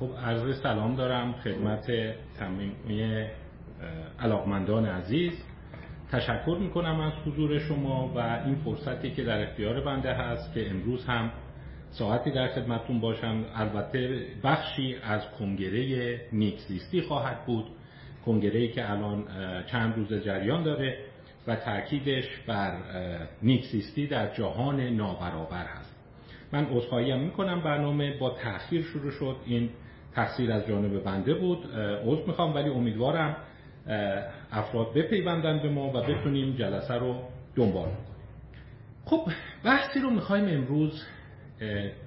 خب عرض سلام دارم خدمت تمامی علاقمندان عزیز. تشکر می‌کنم از حضور شما و این فرصتی که در اختیار بنده هست که امروز هم ساعتی در خدمتون باشم. البته بخشی از کنگره نیکزیستی خواهد بود کنگره که الان چند روز جریان داره و تاکیدش بر نیکزیستی در جهان نابرابر هست. من عذرخواهی می‌کنم برنامه با تاخیر شروع شد. این تقصیر از جانب بنده بود عذر می‌خوام ولی امیدوارم افراد بپیوندن به ما و بتونیم جلسه رو دنبال کنیم خب بحثی رو می‌خوایم امروز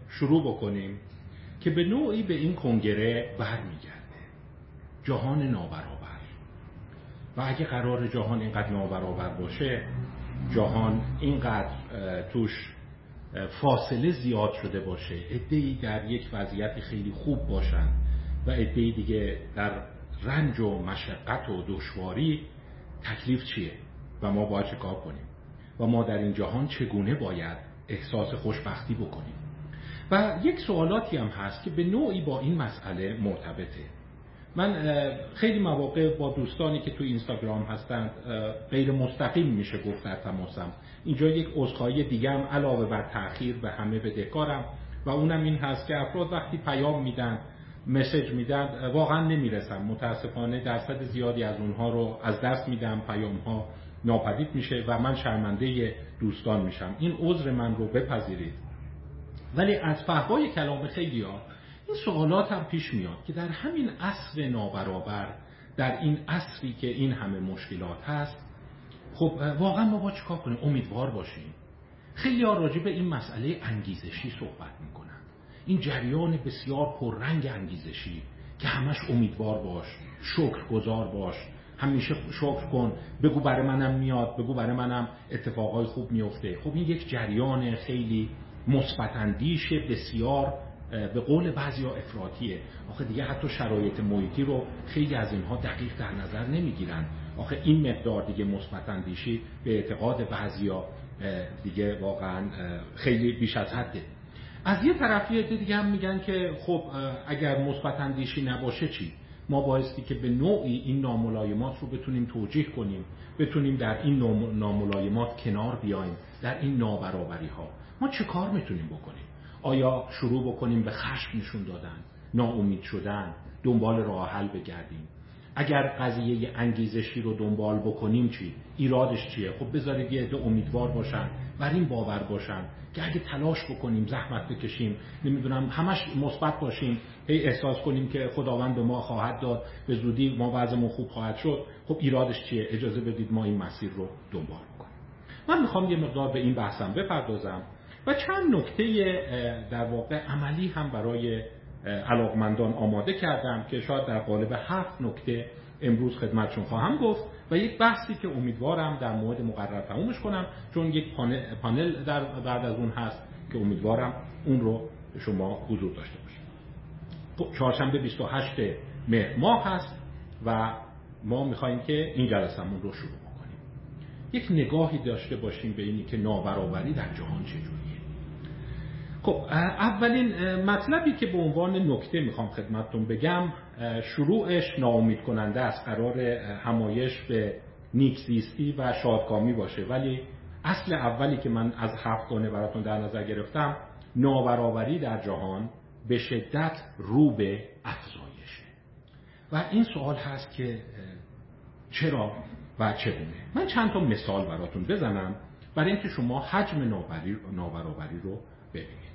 شروع بکنیم که به نوعی به این کنگره برمیگرده. جهان نابرابر. و اگه قرار جهان اینقدر نابرابر باشه جهان اینقدر توش فاصله زیاد شده باشه. ادهی در یک وضعیت خیلی خوب باشن و ادهی دیگه در رنج و مشقت و دشواری تکلیف چیه؟ و ما باید چه کار کنیم؟ و ما در این جهان چگونه باید احساس خوشبختی بکنیم؟ و یک سوالاتی هم هست که به نوعی با این مسئله مرتبطه من خیلی مواقع با دوستانی که تو اینستاگرام هستند غیر مستقیم میشه گفت در تماسم. اینجا یک عذرخواهی دیگه هم علاوه بر تاخیر به همه بدهکارم و اونم این هست که افراد وقتی پیام میدن مسج میدن واقعا نمی‌رسم متاسفانه درصد زیادی از اونها رو از دست میدم پیام ها ناپدید میشه و من شرمنده دوستان میشم. این عذر من رو بپذیرید. ولی از فهوای کلام خیلی ها این سوالات هم پیش میاد که در همین عصر نابرابر در این عصری که این همه مشکلات هست خب واقعا ما با چیکار کنیم؟ امیدوار باشیم. خیلی ها راجع به این مسئله انگیزشی صحبت می‌کنن این جریان بسیار پررنگ انگیزشی که همش امیدوار باش شکر گذار باش. همیشه شکر کن بگو برای منم میاد بگو برای منم اتفاقای خوب میفته خب این یک جریان خیلی مثبت بسیار به قول بعضی ها افراتیه آخه دیگه حتی شرایط محیطی رو خیلی از اینها دقیق در نظر نمی‌گیرن. آخه این مقدار دیگه مثبت اندیشی به اعتقاد ها دیگه واقعا خیلی بیش از حده. از یه طرفی دیگه هم میگن که خب اگر مثبت اندیشی نباشه چی؟ ما بایستی که به نوعی این ناملایمات رو بتونیم توجیه کنیم بتونیم در این ناملایمات کنار بیایم در این نابرابری ها ما چه کار می‌تونیم بکنیم؟ آیا شروع بکنیم به خشم نشون دادن ناامید شدن دنبال راه حل بگردیم؟ اگر قضیه انگیزشی رو دنبال بکنیم چی؟ ایرادش چیه؟ خب بذارید یه عده امیدوار باشن بر این باور باشن که اگه تلاش بکنیم زحمت بکشیم نمی‌دونم همش مثبت باشیم هی احساس کنیم که خداوند به ما خواهد داد به زودی ما وضعمون خوب خواهد شد خب ایرادش چیه؟ اجازه بدید ما این مسیر رو دنبال بکنیم. من می‌خوام یه مقدار به این بحثم بپردازم. و چند نکته در واقع عملی هم برای علاقمندان آماده کردم که شاید در قالب هفت نکته امروز خدمتشون خواهم گفت و یک بحثی که امیدوارم در مورد مقرر تمومش کنم چون یک پانل در بعد از اون هست که امیدوارم اون رو شما حضور داشته باشید. خب، چهارشنبه 28 مهر ماه هست و ما می‌خوایم که این جلسمون رو شروع بکنیم. یک نگاهی داشته باشیم به اینی که نابرابری در جهان چجوری خب اولین مطلبی که به عنوان نکته می‌خوام خدمتتون بگم شروعش ناامید کننده است قرار همایش به نیکزیستی و شادکامی باشه. ولی اصل اولی که من از هفتانه براتون در نظر گرفتم نابرابری در جهان به شدت رو به افزایشه. و این سوال هست که چرا و چگونه؟ من چند تا مثال براتون بزنم برای اینکه شما حجم نابرابری رو ببینید.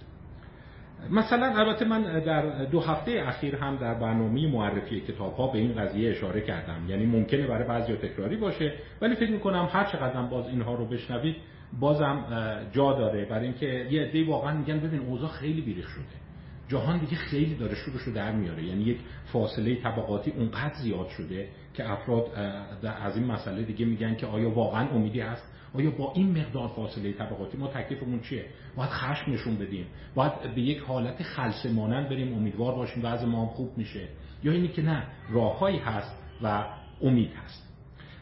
مثلا البته من در دو هفته اخیر هم در برنامه معرفی کتاب ها به این قضیه اشاره کردم. یعنی ممکنه برای بعضی تکراری باشه ولی فکر می‌کنم هر چقدر باز اینها رو بشنوید بازم جا داره برای اینکه یه عده واقعا میگن ببین اوضاع خیلی بیریخ شده. جهان دیگه خیلی داره شروعش رو در میاره. یعنی یک فاصله طبقاتی اونقدر زیاد شده که افراد از این مسئله دیگه میگن که آیا واقعا امیدی هست؟ آیا با این مقدار فاصله طبقاتی ما تکلیفمون چیه؟ باید خشم نشون بدیم. باید به یک حالت خلص مانند بریم امیدوار باشیم وضع ما خوب میشه. یا اینی که نه راههایی هست و امید هست.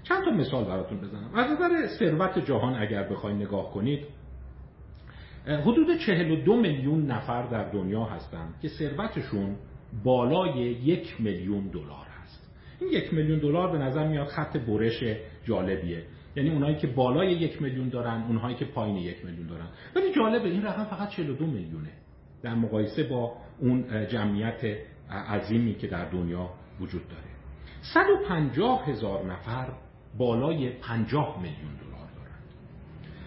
چند تا مثال براتون بزنم. از نظر ثروت جهان اگر بخواید نگاه کنید حدود 42 میلیون نفر در دنیا هستند که ثروتشون بالای یک میلیون دلار هست. این یک میلیون دلار به نظر میاد خط برش جالبیه. یعنی اونایی که بالای یک میلیون دارن اونهایی که پایین یک میلیون دارن. ولی جالبه این رقم فقط 42 میلیونه. در مقایسه با اون جمعیت عظیمی که در دنیا وجود داره. 150 هزار نفر بالای 50 میلیون دلار دارند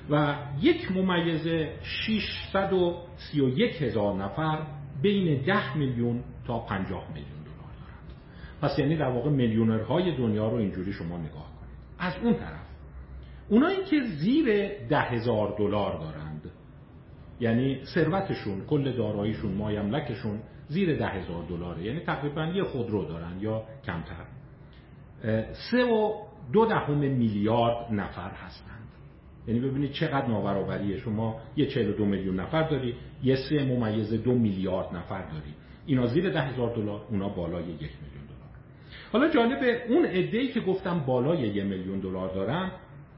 و یک ممیز 631 هزار نفر بین 10 میلیون تا 50 میلیون دلار دارند پس یعنی در واقع میلیونرهای دنیا رو اینجوری شما نگاه کنید. از اون طرف اونایی که زیر ده هزار دلار دارند. یعنی ثروتشون کل داراییشون مایملکشون زیر ده هزار دلاره. یعنی تقریبا یه خودرو دارن یا کمتر. سه و دو دهم میلیارد نفر هستند. یعنی ببینید چقدر نابرابریه. شما یه 42 میلیون نفر داری یه سه ممیز دو میلیارد نفر داری. اینا زیر ده هزار دلار اونا بالای یک میلیون دلار. حالا جالب اون عده‌ای که گفتم بالای یه میلیون دلار دارن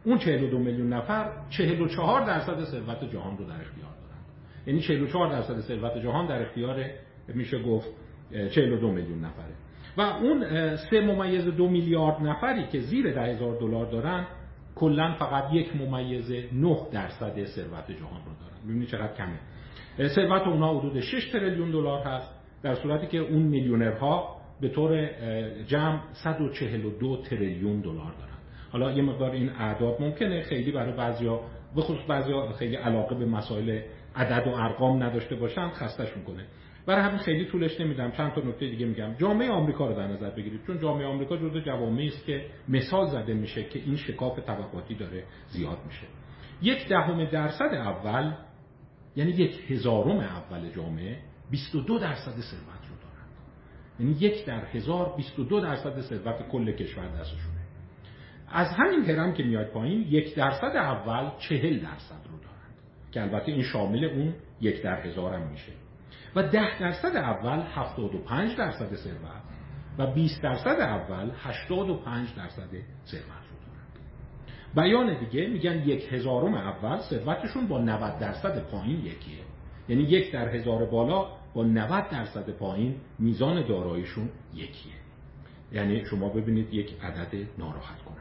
اون 42 میلیون نفر 44 درصد ثروت جهان رو در اختیار دارن. یعنی 44 درصد ثروت جهان در اختیار میشه گفت 42 میلیون نفره. و اون سه ممیز دو میلیارد نفری که زیر ده هزار دلار دارن کلا فقط یک ممیز 9 درصد ثروت جهان رو دارن. ببینید چقدر کمه. ثروت اونا حدود 6 تریلیون دلار هست در صورتی که اون میلیونرها به طور جمع 142 تریلیون دلار دارن. حالا یه مقدار این اعداد ممکنه. خیلی برای بعضیا به خصوص بعضیا خیلی علاقه به مسائل عدد و ارقام نداشته باشن خستشون کنه. برای همین خیلی طولش نمیدم. چند تا نکته دیگه میگم. جامعه آمریکا رو در نظر بگیرید. چون جامعه آمریکا جزو جوامعی است که مثال زده میشه که این شکاف طبقاتی داره زیاد میشه. یک دهم درصد اول یعنی یک هزارم اول جامعه 22 درصد ثروت رو دارن. یعنی یک در هزار 22 درصد ثروت کل کشور دستشونه از همین هرم که میاد پایین یک درصد اول چهل درصد رو دارند که البته این شامل اون یک در هزار هم میشه. و ده درصد اول 75 درصد ثروت و 20 درصد اول 85 درصد ثروت رو دارند بیان دیگه میگن یک هزارم اول ثروتشون با 90 درصد پایین یکیه. یعنی یک در هزار بالا با 90 درصد پایین میزان داراییشون یکیه. یعنی شما ببینید یک عدد ناراحت است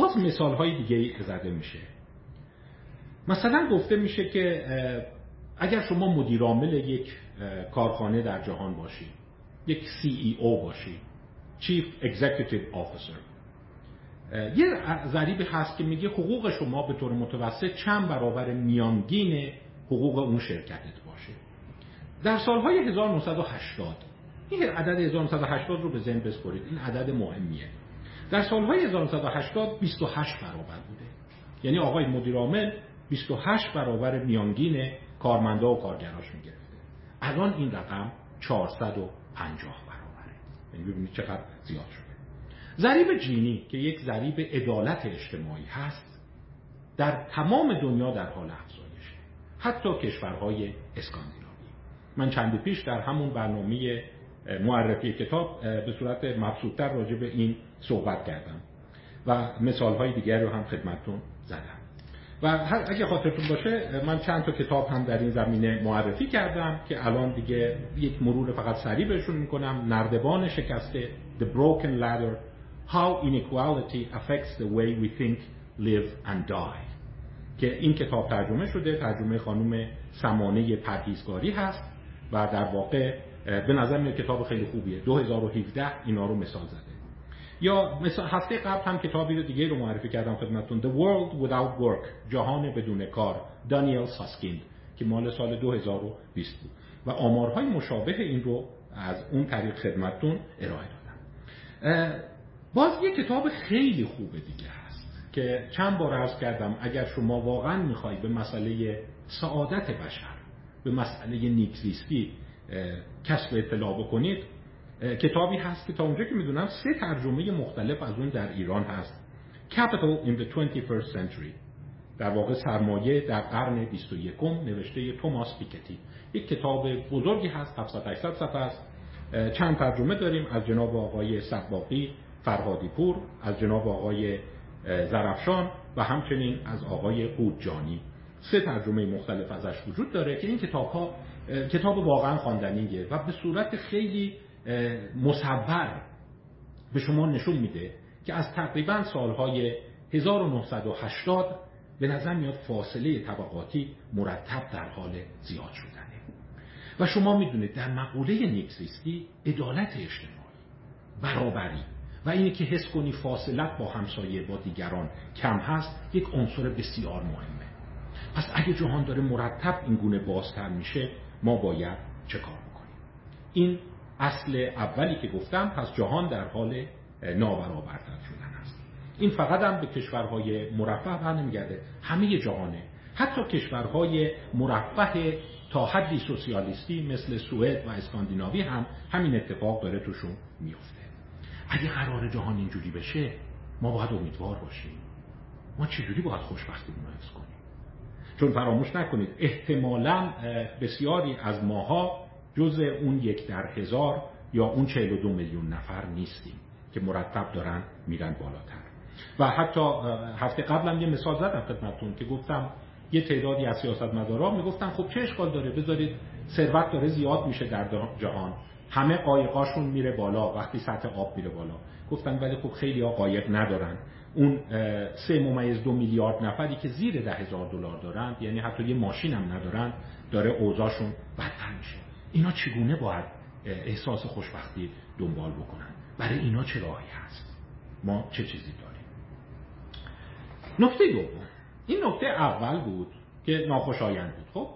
باز مثال های دیگه زده میشه. مثلا گفته میشه که اگر شما مدیرعامل یک کارخانه در جهان باشید یک CEO باشید Chief Executive Officer یه ضریبی هست که میگه حقوق شما به طور متوسط چند برابر میانگین حقوق اون شرکتت باشه. در سالهای 1980 این عدد 1980 رو به ذهن بسپرید این عدد مهمیه. در سالهای 1980 28 برابر بوده. یعنی آقای مدیرعامل 28 برابر میانگین کارمندا و کارگراش می‌گرفته. الان این رقم 450 برابره. یعنی ببینید چقدر زیاد شده. ضریب جینی که یک ضریب عدالت اجتماعی هست در تمام دنیا در حال افزایشه. حتی کشورهای اسکاندیناوی. من چند پیش در همون برنامه معرفی کتاب به صورت مبسوطتر راجع به این صحبت کردم و مثال های دیگر رو هم خدمتتون زدم. و اگه خاطرتون باشه من چند تا کتاب هم در این زمینه معرفی کردم که الان دیگه یک مرور فقط سریع بهشون می‌کنم. نردبان شکسته The Broken Ladder How Inequality Affects the Way We Think, Live and Die. که این کتاب ترجمه شده. ترجمه خانم سمانه پرهیزگاری هست و در واقع به نظر میاد کتاب خیلی خوبیه. 2017 اینا رو مثال زده. یا مثلا هفته قبل هم کتابی رو دیگه رو معرفی کردم خدمتتون. The World Without Work جهان بدون کار دانیل ساسکین که مال سال 2020 بود. و آمارهای مشابه این رو از اون طریق خدمتتون ارائه دادم. باز یه کتاب خیلی خوبه دیگه هست که چند بار عرض کردم اگر شما واقعا می‌خوای به مسئله سعادت بشر به مسئله نیکزیستی کسب اطلاع بکنید. کتابی هست که تا اونجا که می‌دونم سه ترجمه مختلف از اون در ایران هست. Capital in the 21st Century. در واقع سرمایه در قرن 21 نوشته توماس پیکتی. یک کتاب بزرگی هست 700 800 صفحه است. چند ترجمه داریم. از جناب آقای سباقی فرهادی پور از جناب آقای زرفشان و همچنین از آقای قودجانی سه ترجمه مختلف ازش وجود داره که این کتاب ها کتاب واقعا خواندنیه و به صورت خیلی مصور به شما نشون میده که از تقریبا سالهای 1980 به نظر میاد فاصله طبقاتی مرتب در حال زیاد شدنه. و شما می‌دونید در مقوله نیکزیستی عدالت اجتماعی برابری و اینی که حس کنی فاصلت با همسایه با دیگران کم هست یک عنصر بسیار مهمه. پس اگه جهان داره مرتب این گونه بازتر میشه ما باید چه کار بکنیم؟ این اصل اولی که گفتم پس جهان در حال نابرابرتر شدن است. این فقط هم به کشورهای مرفه بر نمیگرده همه جهانه. حتی کشورهای مرفه تا حدی سوسیالیستی مثل سوئد و اسکاندیناوی هم همین اتفاق داره توشون میفته اگه قرار جهان اینجوری بشه ما باید امیدوار باشیم. ما چجوری باید خوشبختی رو حفظ کنیم؟ چون فراموش نکنید احتمالا بسیاری از ماها جز اون یک در هزار یا اون 42 میلیون نفر نیستیم که مرتب دارن میرن بالاتر. و حتی هفته قبلم یه مثال زدم خدمتتون که گفتم یه تعدادی از سیاستمدارا می‌گفتن خب چه اشکال داره؟ بذارید ثروت داره زیاد میشه در جهان. همه قایقاشون میره بالا وقتی سطح آب میره بالا. گفتن ولی خب خیلی ها قایق ندارن. اون سه ممیز دو میلیارد نفری که زیر ده هزار دلار دارند یعنی حتی یه ماشین هم ندارن داره اوضاعشون بدتر میشه. اینا چگونه باید احساس خوشبختی دنبال بکنن؟ برای اینا چه راهی هست؟ ما چه چیزی داریم؟ نکته دوم این نکته اول بود که ناخوشایند بود خب؟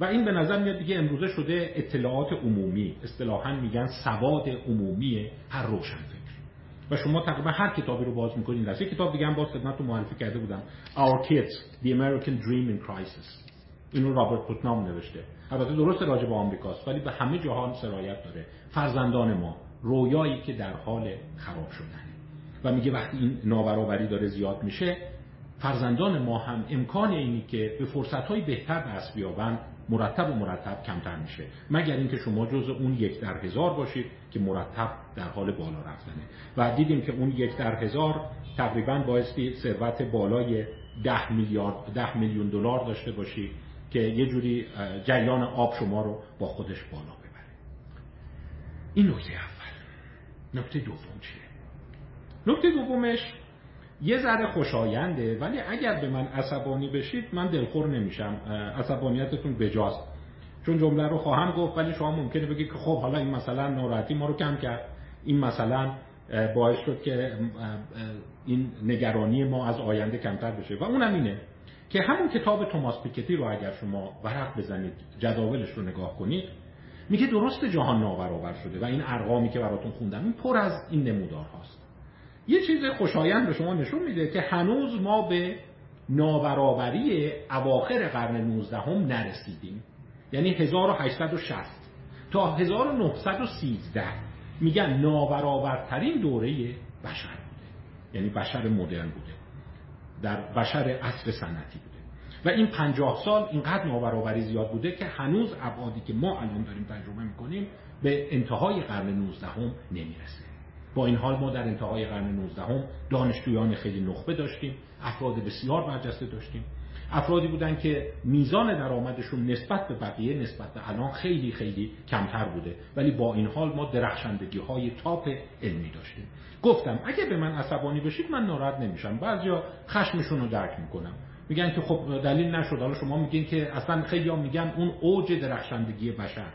و این به نظر میاد دیگه امروزه شده اطلاعات عمومی اصطلاحا میگن سواد عمومی هر روشن و شما تقریبا هر کتابی رو باز می‌کنید از کتاب دیگه هم باز خدمتتون معرفی کرده بودم. Our Kids The American Dream in Crisis. این رو رابرت پوتنام نوشته. البته درست راجع به آمریکاست ولی به همه جهان سرایت داره. فرزندان ما رویایی که در حال خراب شدنه. و میگه وقتی این نابرابری داره زیاد میشه فرزندان ما هم امکان اینی که به فرصتهای بهتر دست بیابند مرتب و مرتب کمتر میشه. مگر اینکه شما جز اون یک در هزار باشید که مرتب در حال بالا رفتنه. و دیدیم که اون یک در هزار تقریبا بایستی ثروت بالای ده میلیارد ده میلیون دلار داشته باشید که یه جوری جریان آب شما رو با خودش بالا ببره. این نکته اول. نکته دوم چیه؟ نکته دومش یه ذره خوشاینده ولی اگر به من عصبانی بشید من دلخور نمیشم. عصبانیتتون بجاست. چون جمله رو خواهم گفت ولی شما ممکنه بگید که خب حالا این مثلا ناراحتی ما رو کم کرد. این مثلا باعث شد که این نگرانی ما از آینده کمتر بشه. و اونم اینه که همون کتاب توماس پیکتی رو اگر شما ورق بزنید جداولش رو نگاه کنید میگه درست جهان نابرابر شده و این ارقامی که براتون خوندم این پر از این نمودار هاست یه چیز خوشایند به شما نشون میده که هنوز ما به نابرابری اواخر قرن 19 هم نرسیدیم. یعنی 1860 تا 1913 میگن نابرابرترین دوره بشر بوده. یعنی بشر مدرن بوده. در بشر عصر سنتی بوده. و این پنجاه سال اینقدر نابرابری زیاد بوده که هنوز ابعادی که ما الان داریم تجربه می‌کنیم به انتهای قرن 19 هم نمی‌رسه. با این حال ما در انتهای قرن 19 هم دانشجویان خیلی نخبه داشتیم افراد بسیار برجسته داشتیم. افرادی بودن که میزان درآمدشون نسبت به بقیه نسبت به الان خیلی خیلی کمتر بوده. ولی با این حال ما درخشندگی های تاپ علمی داشتیم. گفتم اگه به من عصبانی بشید من ناراحت نمیشم. بعضیا خشمشون رو درک می‌کنم میگن که خب دلیل نشد. حالا شما میگین که اصلا خیلی میگن اون اوج درخشندگی بشر.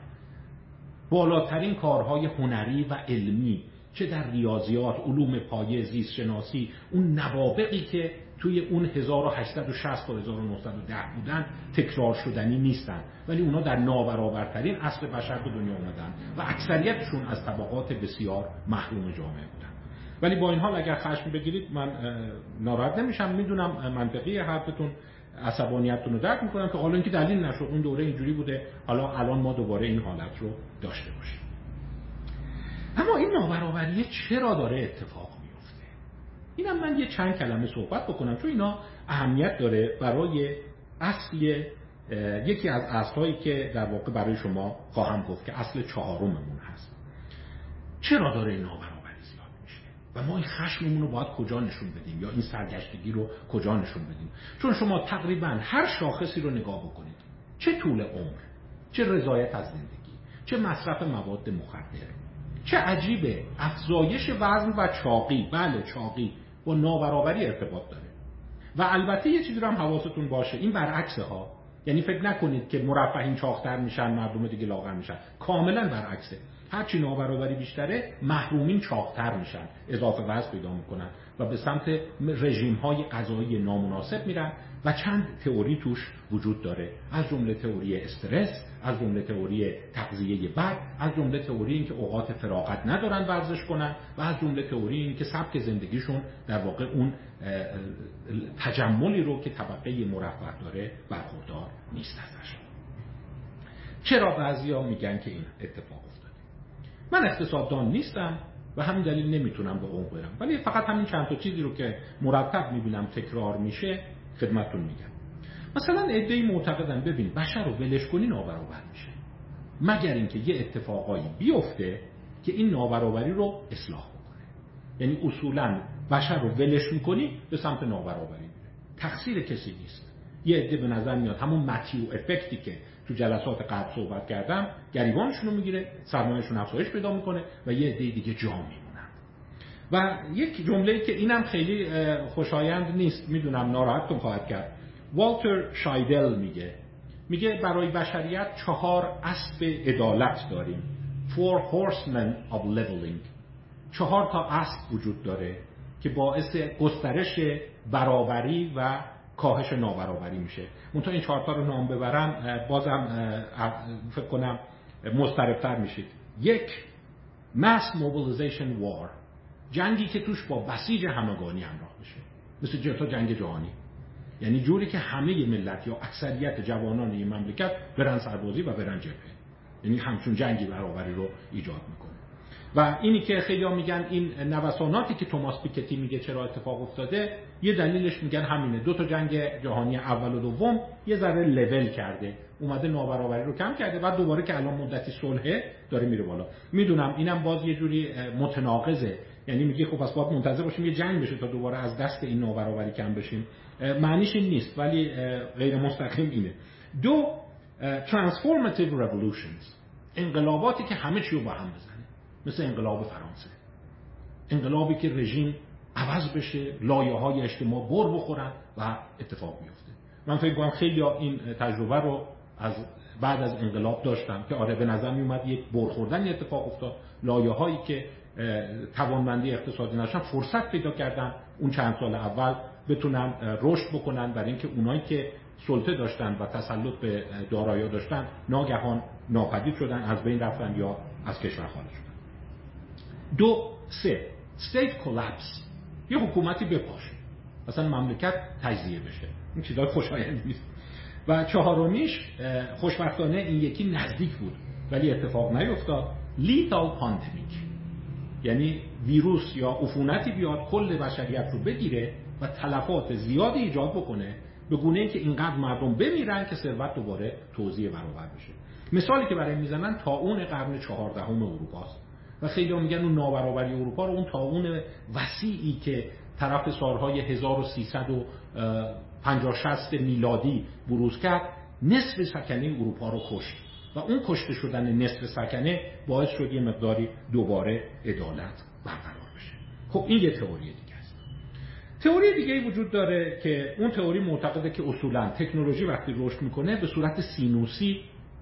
بالاترین کارهای هنری و علمی چه در ریاضیات علوم پایه زیست شناسی اون نوابقی که توی اون 1860 تا 1910 بودن تکرار شدنی نیستن. ولی اونا در نابرابرترین اصل بشر به دنیا اومدن و اکثریتشون از طبقات بسیار محروم جامعه بودن. ولی با این حال اگر خشم بگیرید من ناراحت نمیشم. می‌دونم منطقی حرفتون عصبانیتتون رو درک می‌کنم که حالا اینکه دلیل نشد اون دوره اینجوری بوده. حالا الان ما دوباره این حالت رو داشته باشیم. اما این نابرابری چرا داره اتفاق میفته؟ اینم من یه چند کلمه صحبت بکنم چون اینا اهمیت داره برای اصل یکی از اصلهایی که در واقع برای شما خواهم گفت که اصل چهارممون هست. چرا داره این نابرابری زیاد میشه؟ و ما این خشممون رو باید کجا نشون بدیم؟ یا این سرگشتگی رو کجا نشون بدیم؟ چون شما تقریبا هر شاخصی رو نگاه بکنید چه طول عمر چه رضایت از زندگی چه مصرف مواد مخدر چه عجیبه. افزایش وزن و چاقی. بله چاقی. با نابرابری ارتباط داره. و البته یه چیزی رو هم حواستون باشه. این برعکس ها. یعنی فکر نکنید که مرفهین چاختر میشن مردم دیگه لاغر میشن. کاملا برعکسه. هرچی نابرابری بیشتره محرومین چاقتر میشن. اضافه وزن پیدا می‌کنن و به سمت رژیم های غذایی نامناسب میرن و چند تئوری توش وجود داره. از جمله تئوری استرس از جمله تئوری تغذیه بد از جمله تئوری اینکه اوقات فراغت ندارن ورزش کنن و از جمله تئوری اینکه سبک زندگیشون در واقع اون تجملی رو که طبقه مرفه داره برخوردار نیست ازش. چرا بعضیا میگن که این اتفاق افتاده؟ من اقتصاددان نیستم و همین دلیل نمی‌تونم به اون برم. ولی فقط همین چند تا چیزی رو که مرتب می‌بینم تکرار میشه. خدمتتون میگم. مثلا ای معتقدن ببین بشر رو ولش کنی نابرابر میشه. مگر اینکه یه اتفاقایی بیفته که این نابرابری رو اصلاح بکنه. یعنی اصولا بشر رو ولش می‌کنی به سمت نابرابری میره. تقصیر کسی نیست. یه عده به نظر میاد همون متیو افکتی که تو جلسات قبل صحبت کردم گریبانشون رو می‌گیره سرمایهشون افزایش پیدا می‌کنه و یه عده دیگه جا میمونن و یک جمله که اینم خیلی خوشایند نیست می‌دونم ناراحتتون خواهد کرد. والتر شایدل میگه. میگه برای بشریت چهار اسب عدالت داریم. Four horsemen of leveling. چهار تا اسب وجود داره که باعث گسترش برابری و کاهش نابرابری میشه. منتها این چهارتا رو نام ببرم بازم فکر کنم مضطربتر میشید. یک mass mobilization war. جنگی که توش با بسیج همگانی همراه بشه. مثل جتا جنگ جهانی. یعنی جوری که همه ملت یا اکثریت جوانان این مملکت برن سربازی و برن جبهه. یعنی همچون جنگی برابری رو ایجاد می‌کنه. و اینی که خیلی میگن این نوساناتی که توماس پیکتی میگه چرا اتفاق افتاده یه دلیلش میگن همینه. دو تا جنگ جهانی اول و دوم یه ذره لول کرده. اومده نابرابری رو کم کرده بعد دوباره که الان مدتی صلحه داره میره بالا. می‌دونم اینم باز یه جوری متناقضه. یعنی میگه خب پس باید منتظر باشیم یه جنگ بشه تا دوباره از دست این نابرابری کم بشیم. معنیش این نیست ولی غیر مستقیم اینه. دو transformative revolutions انقلاباتی که همه چی رو با هم بزنه. مثل انقلاب فرانسه. انقلابی که رژیم عوض بشه لایه های اجتماع بر بخورن و اتفاق میفته من فکر کنم خیلی این تجربه رو از بعد از انقلاب داشتم که آره به نظر می اومد یک برخوردن اتفاق افتاد. لایه هایی که توانمندی اقتصادی نداشتن فرصت پیدا کردن اون چند سال اول بتونن رشد بکنن برای اینکه اونایی که سلطه داشتن و تسلط به دارایی داشتن ناگهان ناپدید شدن از بین رفتن یا از کشور خارج شدن. دو سه state collapse. یه حکومتی بپاشه مثلا مملکت تجزیه بشه. این چیزای خوشایند نیست. و چهارمیش خوشبختانه این یکی نزدیک بود ولی اتفاق نیفتاد. لیتال پاندمیک یعنی ویروس یا عفونتی بیاد کل بشریت رو بگیره و تلفات زیادی ایجاد بکنه به گونه ای که اینقدر مردم بمیرن که ثروت دوباره توزیع برابر بشه. مثالی که برای می‌زنن تا اون قرن چهاردهم اروپاست. و خیلی میگن اون نابرابری اروپا رو اون تا اون وسیعی که طرف سالهای 1350 60 میلادی بروز کرد نصف سکنه اروپا رو کشت. و اون کشته شدن نصف سکنه باعث شد یه مقداری دوباره عدالت برقرار بشه. خب این یه تئوری دیگه است. تئوری دیگه وجود داره که اون تئوری معتقده که اصولا تکنولوژی وقتی رشد می‌کنه به صورت سینوسی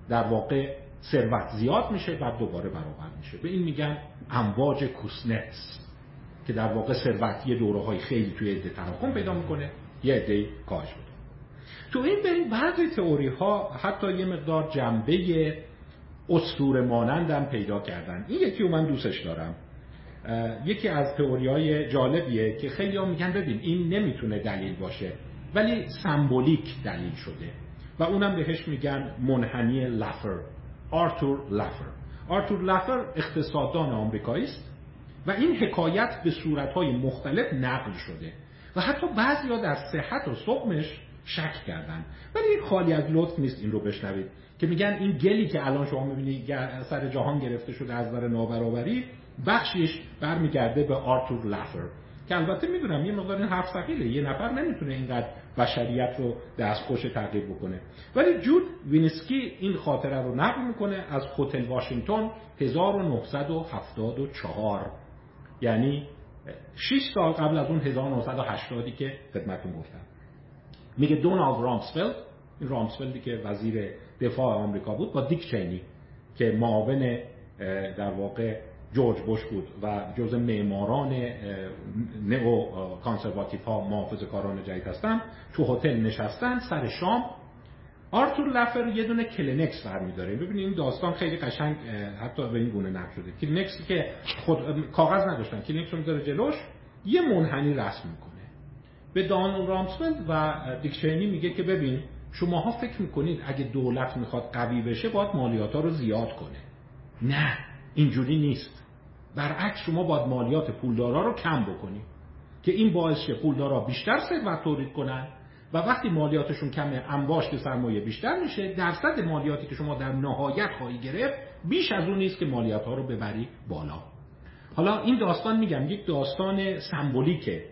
در واقع ثروت زیاد میشه بعد دوباره برابر میشه. به این میگن امواج کوسنتس که در واقع ثروت یه دوره خیلی توی عده تراکم پیدا می‌کنه. یه عده کاهش بده تو این بعضی تئوری ها حتی یه مقدار جنبه اسطوره مانندم پیدا کردن. این یکی رو من دوستش دارم. یکی از تئوری های جالبیه که خیلی ها میگن ببین این نمی‌تونه دلیل باشه ولی سمبولیک دلیل شده. و اونم بهش میگن منحنی لفر آرتور لفر. آرتور لفر اقتصاددان آمریکایی است و این حکایت به صورتهای مختلف نقل شده. و حتی بعضی ها در صحت و صقمش شک کردن. ولی خالی از لطف نیست این رو بشنوید که میگن این گلی که الان شما می‌بینید سر جهان گرفته شده از بر نابرابری بخشش برمیگرده به آرتور لافر که البته می‌دونم یه مقدار این حرف ثقیله یه نفر نمی‌تونه اینقدر بشریت رو دستخوش تغییر بکنه. ولی جود وانیسکی این خاطره رو نقل می‌کنه از هتل واشنگتن 1974 یعنی 6 سال قبل از اون 1980 که خدمتتون گفتم. میگه دونالد رامسفلد این رامسفلدی که وزیر دفاع آمریکا بود با دیک چینی که معاون در واقع جورج بوش بود و جز معماران neoconservative ها محافظ کاران جدید هستن تو هتل نشستن سر شام. آرتور لافر یه دونه کلینکس برمیداره. ببینید این داستان خیلی قشنگ حتی به این گونه نقل شده. کلینکسی که خود کاغذ نداشتن. کلینکس رو می‌ذاره جلوش. یه منحنی رسم می‌کنه. به دان رامسفلد و دیکشنی میگه که ببین شماها فکر می‌کنید اگه دولت می‌خواد قوی بشه باید مالیات ها رو زیاد کنه. نه اینجوری نیست. برعکس شما باید مالیات پولدارا رو کم بکنید که این باعث شه پولدارا بیشتر ثروت تولید کنن و وقتی مالیاتشون کمه انباشت سرمایه بیشتر میشه درصد مالیاتی که شما در نهایت خواهی گرفت بیش از اون نیست که مالیات ها رو ببری بالا. حالا این داستان میگم یک داستان سمبولیکه.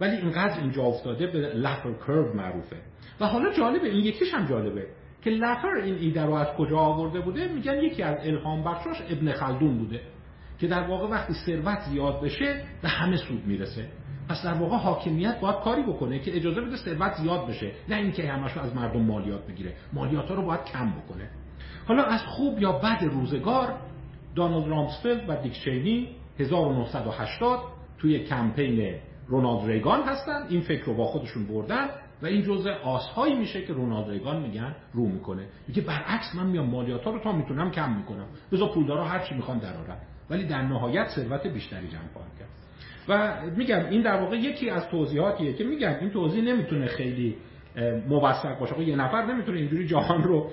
ولی اینقدر اینجا افتاده به لفر کرو معروفه. و حالا جالبه این یکیش هم جالبه که لفر این ایده رو از کجا آورده بوده؟ میگن یکی از الهام بخشاش ابن خلدون بوده که در واقع وقتی ثروت زیاد بشه به همه سود می‌رسه. پس در واقع حاکمیت باید کاری بکنه که اجازه بده ثروت زیاد بشه نه اینکه همش از مردم مالیات بگیره. مالیات ها رو باید کم بکنه. حالا از خوب یا بد روزگار دانالد رامسفلد و دیک چینی 1980 توی کمپین رونالد ریگان هستن. این فکر رو با خودشون بردن و این جزء آسهایی میشه که رونالد ریگان میگن رو می‌کنه. میگه برعکس من میام مالیات ها رو تا می‌تونم کم می‌کنم. بذار پولدارا هر چی می‌خوان درارن ولی در نهایت ثروت بیشتری جمع خواهند کرد. و میگم این در واقع یکی از توضیحاتیه که میگم این توضیح نمی‌تونه خیلی موثق باشه. یه نفر نمی‌تونه اینجوری جهان رو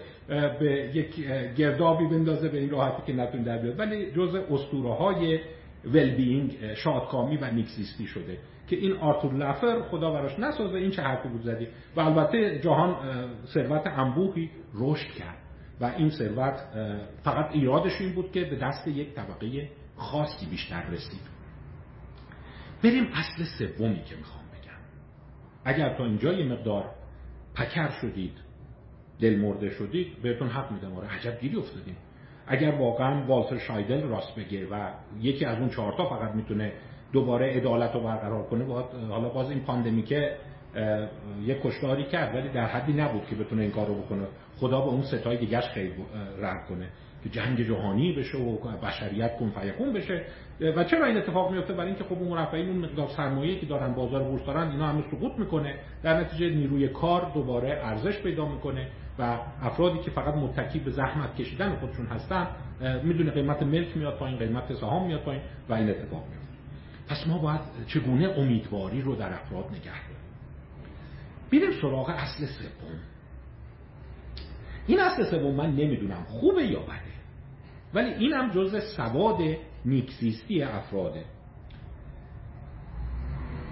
به یک گردابی بندازه به این راحتی که نتون در بیاد. ولی جزء اسطوره های ولبینگ شادکامی و نیکزیستی شده. که این آرتور لفر خدا براش نسازه این چه حرفی بود زدی. و البته جهان ثروت انبوهی رشد کرد. و این ثروت فقط ایرادش این بود که به دست یک طبقه خاصی بیشتر رسید. بریم اصل سومی که می‌خوام بگم. اگر تا اینجا یه مقدار پکر شدید دل مرده شدید بهتون حق میدم. آره عجب گیری افتادیم. اگر واقعا والتر شایدل راست بگه و یکی از اون چهارتا فقط می‌تونه دوباره عدالت رو برقرار کنه باید حالا باز این پاندمیکه یه کشتاری کرد ولی در حدی نبود که بتونه این کار رو بکنه. خدا به اون ستای دیگرش خیلی رد کنه. که جنگ جهانی بشه و بشریت کن فیکون بشه. و چرا این اتفاق میفته؟ برای اینکه خب اون مرفعین اون مقدار سرمایه که دارن بازار بورس دارن اینا همه سقوط می‌کنه. در نتیجه نیروی کار دوباره ارزش پیدا می‌کنه و افرادی که فقط متکی به زحمت کشیدن خودشون هستن می‌دونه قیمت ملک میاد پایین قیمت سهام میاد پایین و این اتفاق میفته پس ما باید چگونه امیدواری رو در افراد نگه داریم؟ بیریم سراغ اصل سوم. این اصل سوم من نمی‌دونم خوبه یا بده ولی این هم جز سواد نیکزیستی افراده.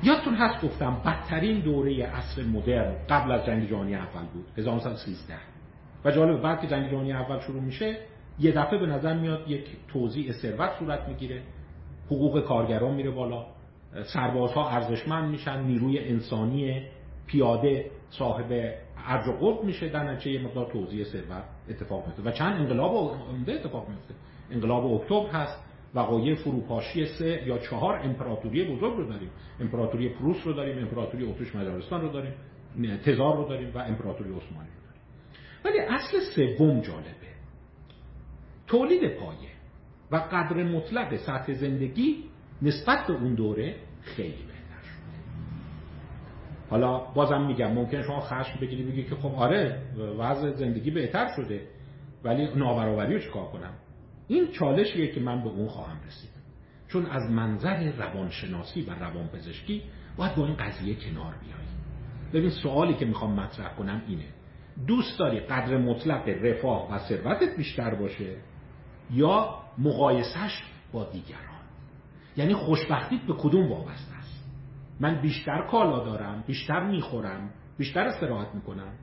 یادتون هست گفتم بدترین دوره عصر مدرن قبل از جنگ جهانی اول بود 1913 و جالب بعد که جنگ جهانی اول شروع میشه یه دفعه به نظر میاد یک توزیع ثروت صورت می‌گیره. حقوق کارگران میره بالا. سربازها ارزشمند میشن نیروی انسانی پیاده صاحب ارج و قرب میشه در نتیجه یه مقدار توزیع ثروت اتفاق میفته. و چند انقلاب عمده اتفاق میفته. انقلاب اکتبر هست وقایع فروپاشی سه یا چهار امپراتوری بزرگ رو داریم. امپراتوری پروس رو داریم امپراتوری اتریش مجارستان رو داریم تزار رو داریم و امپراتوری عثمانی رو داریم. ولی اصل سوم جالبه. تولید پایه. و قدر مطلق سطح زندگی نسبت به اون دوره خیلی بهتر شده. حالا بازم میگم ممکن شما خشم بگیری بگی که خب آره وضع زندگی بهتر شده ولی نابرابری رو چیکار کنم؟ این چالشیه که من به اون خواهم رسید. چون از منظر روانشناسی و روانپزشکی باید با این قضیه کنار بیایی. ببین سوالی که می‌خوام مطرح کنم اینه. دوست داری قدر مطلق رفاه و ثروتت بیشتر باشه یا مقایسش با دیگران. یعنی خوشبختیت به کدوم وابسته است؟ من بیشتر کالا دارم بیشتر می‌خورم بیشتر استراحت می‌کنم؟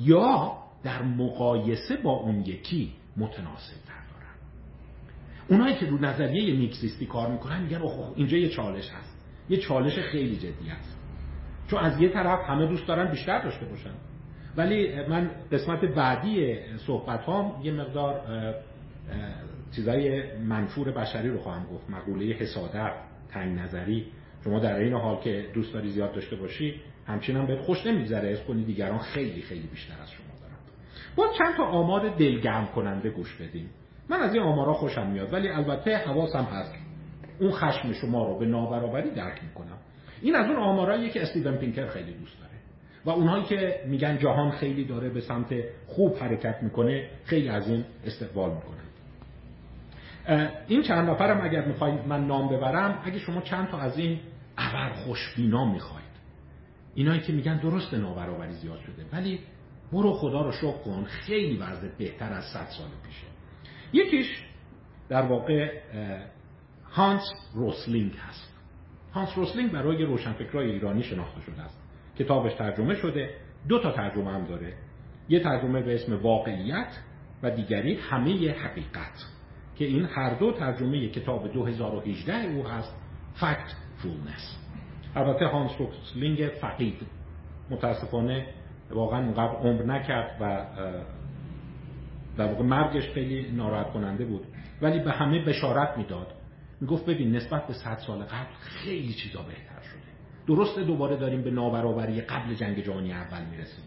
یا در مقایسه با اون یکی متناسب دارم؟ اونایی که رو نظریه میکسیستی کار می‌کنن میگن اوه اینجا یه چالش هست. یه چالش خیلی جدی هست. چون از یه طرف همه دوست دارن بیشتر داشته باشن. ولی من قسمت بعدی صحبت هام یه مقدار چیزای منفور بشری رو خواهم گفت. مقوله حسادت تنگ نظری. شما در این حال که دوست داری زیاد داشته باشی همچنین هم بهت خوش نمیگذره. از کنی دیگران خیلی خیلی بیشتر از شما دارن. با چند تا آمار دلگرم کننده گوش بدیم من از این آمارا خوشم میاد ولی البته حواسم هست. اون خشم شما رو به نابرابری درک می‌کنم. این از اون آماراییه که استیون پینکر خیلی دوست داره. و اونهایی که میگن جهان خیلی داره به سمت خوب حرکت می‌کنه خیلی از این استقبال می‌کنن. این چند نفرم اگر می‌خواید من نام ببرم اگه شما چند تا از این ابر خوشبینا می‌خواید. اینایی که میگن درست نابرابری زیاد شده ولی برو خدا رو شکر کن خیلی وضع بهتر از 100 سال پیشه. یکیش در واقع هانس روسلینگ هست. هانس روسلینگ برای روشنفکرای ایرانی شناخته شده است. کتابش ترجمه شده دو تا ترجمه هم داره. یه ترجمه به اسم واقعیت و دیگری همه حقیقت. که این هر دو ترجمه کتاب 2018 او هست. Factfulness البته هانس روسلینگ فقید. متاسفانه واقعا اونقدر عمر نکرد و در واقع مرگش خیلی ناراحت کننده بود. ولی به همه بشارت می‌داد. می‌گفت ببین نسبت به صد سال قبل خیلی چیزا بهتر شده. درسته دوباره داریم به نابرابری قبل جنگ جهانی اول می‌رسیم.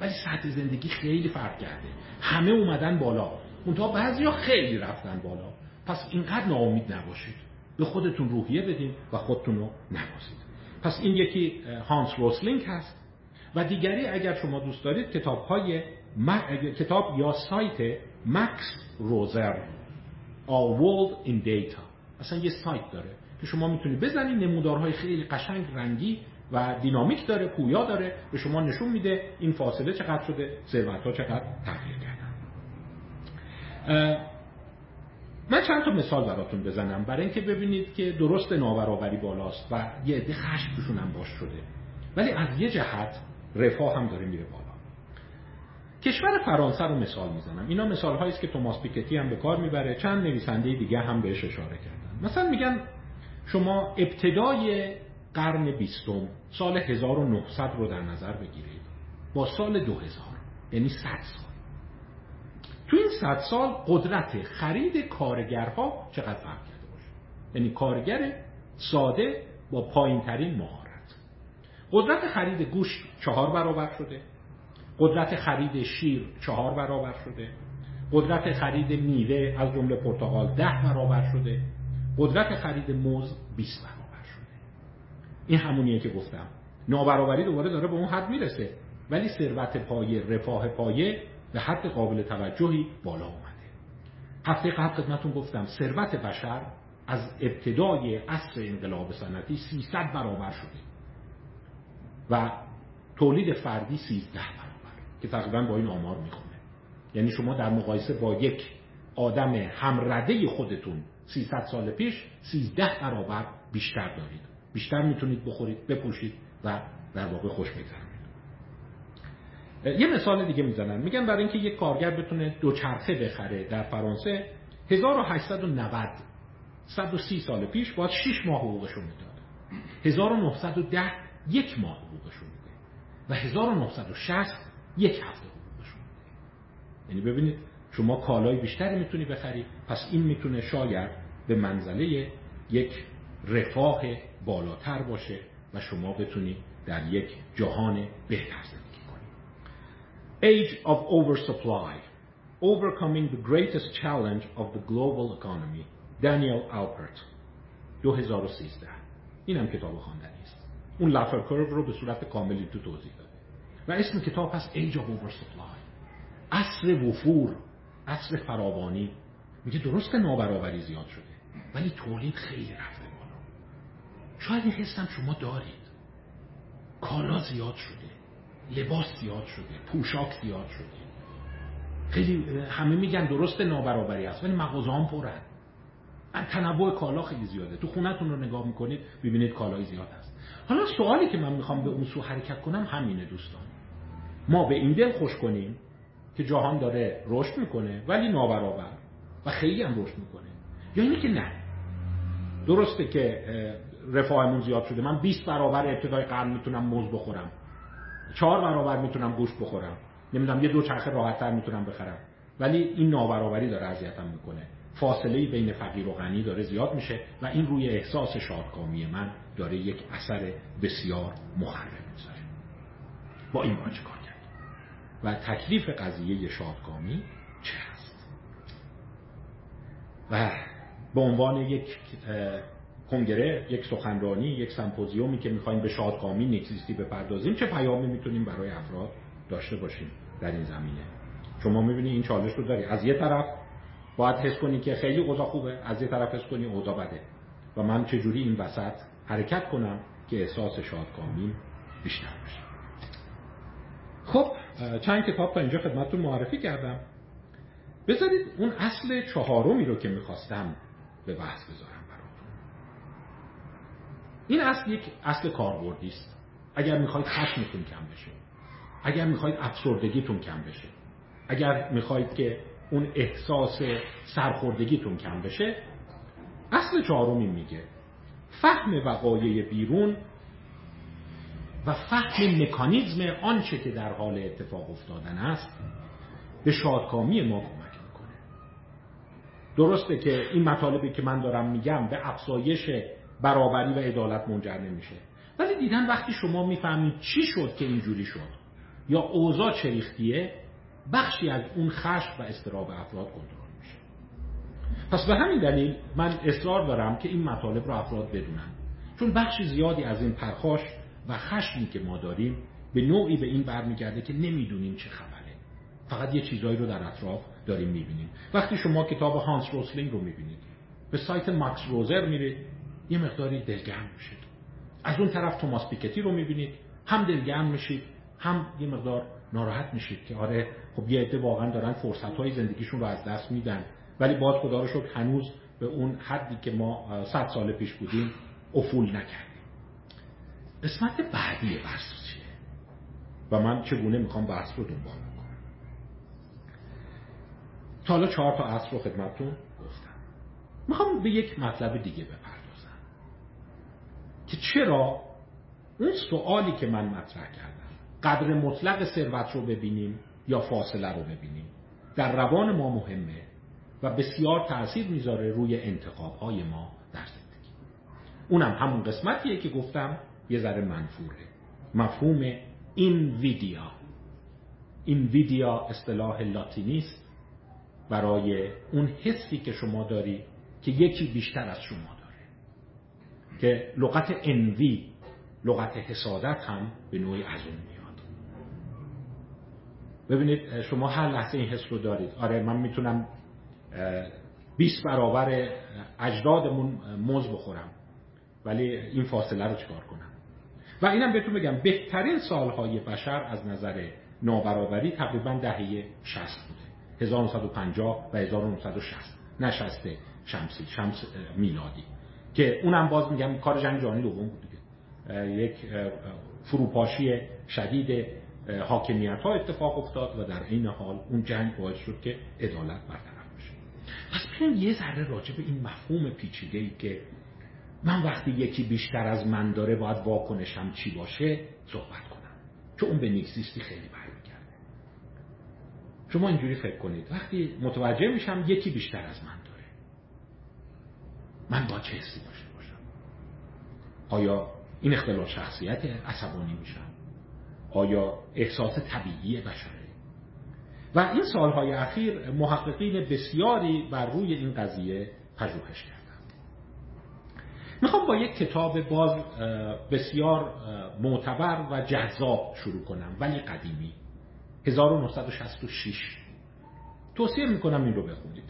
ولی سطح زندگی خیلی فرق کرده. همه اومدن بالا. اونتا بعضیا خیلی رفتن بالا. پس اینقدر ناامید نباشید. به خودتون روحیه بدین و خودتون رو نبازید. پس این یکی هانس روسلینگ هست. و دیگری اگر شما دوست دارید کتاب های کتاب یا سایت مکس روزر A World in Data. اصلا یه سایت داره که شما می‌تونید بزنید. نمودارهای خیلی قشنگ رنگی و دینامیک داره پویا داره. به شما نشون میده این فاصله چقدر شده ثروت ها چقدر تغییر من چند تا مثال براتون بزنم. برای اینکه ببینید که درست نابرابری بالاست و یه عده خشم توشون هم باش شده. ولی از یه جهت رفاه هم داره میره بالا. کشور فرانسه رو مثال می‌زنم. اینا مثال هایی که توماس پیکتی هم به کار می‌بره. چند نویسنده دیگه هم بهش اشاره کردن. مثلا میگن شما ابتدای قرن بیستم سال 1900 رو در نظر بگیرید. با سال 2000 یعنی 100 سال. تو این 100 سال قدرت خرید کارگرها چقدر فرق کرده باشه؟ یعنی کارگر ساده با پایین ترین مهارت. قدرت خرید گوشت چهار برابر شده. قدرت خرید شیر چهار برابر شده. قدرت خرید میوه از جمله پرتقال ده برابر شده. قدرت خرید موز 20 برابر شده. این همونیه که گفتم. نابرابری دوباره داره به اون حد می‌رسه. ولی ثروت پایه رفاه پایه به حد قابل توجهی بالا اومده. هفته قبل خدمتتون گفتم ثروت بشر از ابتدای عصر انقلاب صنعتی 300 برابر شده و تولید فردی 13 برابر که تقریبا با این آمار می‌خونه یعنی شما در مقایسه با یک آدم همرده خودتون 300 سال پیش 13 برابر بیشتر دارید. بیشتر می‌تونید بخورید بپوشید و در واقع خوش بگذرونید یه مثال دیگه می‌زنن میگن برای اینکه یک کارگر بتونه دوچرخه بخره در فرانسه 1890 130 سال پیش باید 6 ماه حقوقشو می‌داد. 1910 یک ماه حقوقشون میده. و 1960 یک هفته حقوقشون میده. یعنی ببینید شما کالای بیشتری می‌تونی بخری پس این می‌تونه شاید به منزله یک رفاه بالاتر باشه و شما بتونی در یک جهان بهتر زندگی Age of oversupply. Overcoming the greatest challenge of the global economy Daniel Alpert 2013 این هم کتاب خواندنی است. اون لافر کرو رو به صورت کاملی تو توضیح داده. و اسم کتاب هست Age of Oversupply. عصر وفور عصر فراوانی. میگه درست نابرابری زیاد شده ولی تولید خیلی رفته بالا. شاید این حسم شما دارید. کالا زیاد شده. لباس زیاد شده پوشاک زیاد شده. خیلی همه میگن درست نابرابری هست ولی مغازه هم پرن تنوع کالا خیلی زیاده. تو خونتون رو نگاه می‌کنید ببینید کالای زیاد هست. حالا سوالی که من می‌خوام به اون سو حرکت کنم همینه دوستان. ما به این دل خوش کنیم که جهان داره رشد می‌کنه ولی نابرابر. و خیلی هم رشد می‌کنه. یا اینه که نه. درسته که رفاهمون زیاد شده. من 20 برابر ابتدای قرن می‌تونم موز بخورم. چهار برابر می‌تونم گوشت بخورم. نمی‌دونم یه دو چرخه راحتتر می‌تونم بخرم. ولی این نابرابری داره اذیتم می‌کنه. فاصله بین فقیر و غنی داره زیاد میشه و این روی احساس شادکامی من داره یک اثر بسیار مخرب می‌ذاره با این باید کار کرد؟ و تکلیف قضیه شادکامی چه هست و به عنوان یک کنگره یک سخنرانی یک سمپوزیومی که می‌خوایم به شادکامی نکزیستی بپردازیم چه پیامی می‌تونیم برای افراد داشته باشیم در این زمینه؟ شما می‌بینی این چالش رو داری. از یه طرف باید حس کنی که خیلی اوضاع خوبه از یه طرف حس کنی اوضاع بده. و من چجوری این وسط حرکت کنم که احساس شادکامی بیشتر بشه خب چند کتاب تا اینجا خدمتتون معرفی کردم. بذارید اون اصل چهارمی رو که می‌خواستم به بحث بذارم. این اصل یک اصل کاربردی است. اگر می‌خواید خشمتون کم بشه اگر می‌خواید افسردگیتون کم بشه اگر می‌خواید که اون احساس سرخوردگیتون کم بشه اصل چهارمی میگه فهم وقایع بیرون و فهم مکانیزم آنچه که در حال اتفاق افتادن است به شادکامی ما کمک می‌کنه. درسته که این مطالبی که من دارم میگم به افزایش برابری و عدالت منجر نمیشه. ولی دیدن وقتی شما می‌فهمید چی شد که اینجوری شد یا اوضاع چریختیه بخشی از اون خشم و استراب افراد کنترل میشه. پس به همین دلیل من اصرار دارم که این مطالب رو افراد بدونن. چون بخش زیادی از این پرخاش و خشمی که ما داریم به نوعی به این برمیگرده که نمی‌دونیم چه خبره. فقط یه چیزایی رو در اطراف داریم می‌بینیم. وقتی شما کتاب هانس روسلینگ رو می‌بینید به سایت ماکس روزر میرید. یه مقداری دلگرم میشید. از اون طرف توماس پیکتی رو می‌بینید. هم دلگرم میشید هم یه مقدار ناراحت میشید که آره خب یه عده واقعا دارن فرصت های زندگیشون رو از دست میدن. ولی باز خدا رو شکر هنوز به اون حدی که ما صد سال پیش بودیم افول نکردیم. قسمت بعدی بحث چیه؟ و من چگونه می‌خوام بحث رو دنبال بکنم؟ تا حالا چهار تا اصل رو خدمتتون گفتم. می‌خوام به یک مطلب دیگه بپردازم. که چرا؟ اون سوالی که من مطرح کردم. قدر مطلق ثروت رو ببینیم یا فاصله رو ببینیم؟ در روان ما مهمه و بسیار تاثیر می‌ذاره روی انتخاب های ما در زندگی. اونم همون قسمتیه که گفتم یه ذره منفوره. مفهوم اینویدیا. اینویدیا اصطلاح لاتینی است برای اون حسی که شما داری که یکی بیشتر از شما که لغت انوی لغت حسادت هم به نوعی از اون میاد. ببینید شما هر لحظه این حس رو دارید. آره من می‌تونم 20 برابر اجدادمون موز بخورم. ولی این فاصله رو چکار کنم؟ و اینم بهتون بگم بهترین سالهای بشر از نظر نابرابری تقریبا دهه 60 بوده. 1950 و 1960 نه 60 شمسی شمس میلادی. که اونم باز میگم کار جنگ جهانی دوم بود دیگه. یک فروپاشی شدید حاکمیت ها اتفاق افتاد و در این حال اون جنگ باعث شد که عدالت برطرف بشه. پس بیایم یه ذره راجع به این مفهوم پیچیده ای که من وقتی یکی بیشتر از من داره باید واکنشم چی باشه صحبت کنم. چون اون به نیکزیستی خیلی برمیگرده. شما اینجوری فکر کنید. وقتی متوجه میشم یکی بیشتر از من من با چه حسی داشته باشم آیا این اختلال شخصیت عصبانی میشم آیا احساس طبیعی بشره؟ و این سالهای اخیر محققین بسیاری بر روی این قضیه پژوهش کردن می‌خوام با یک کتاب باز بسیار معتبر و جذاب شروع کنم ولی قدیمی. 1966 توصیه می‌کنم این رو بخونید.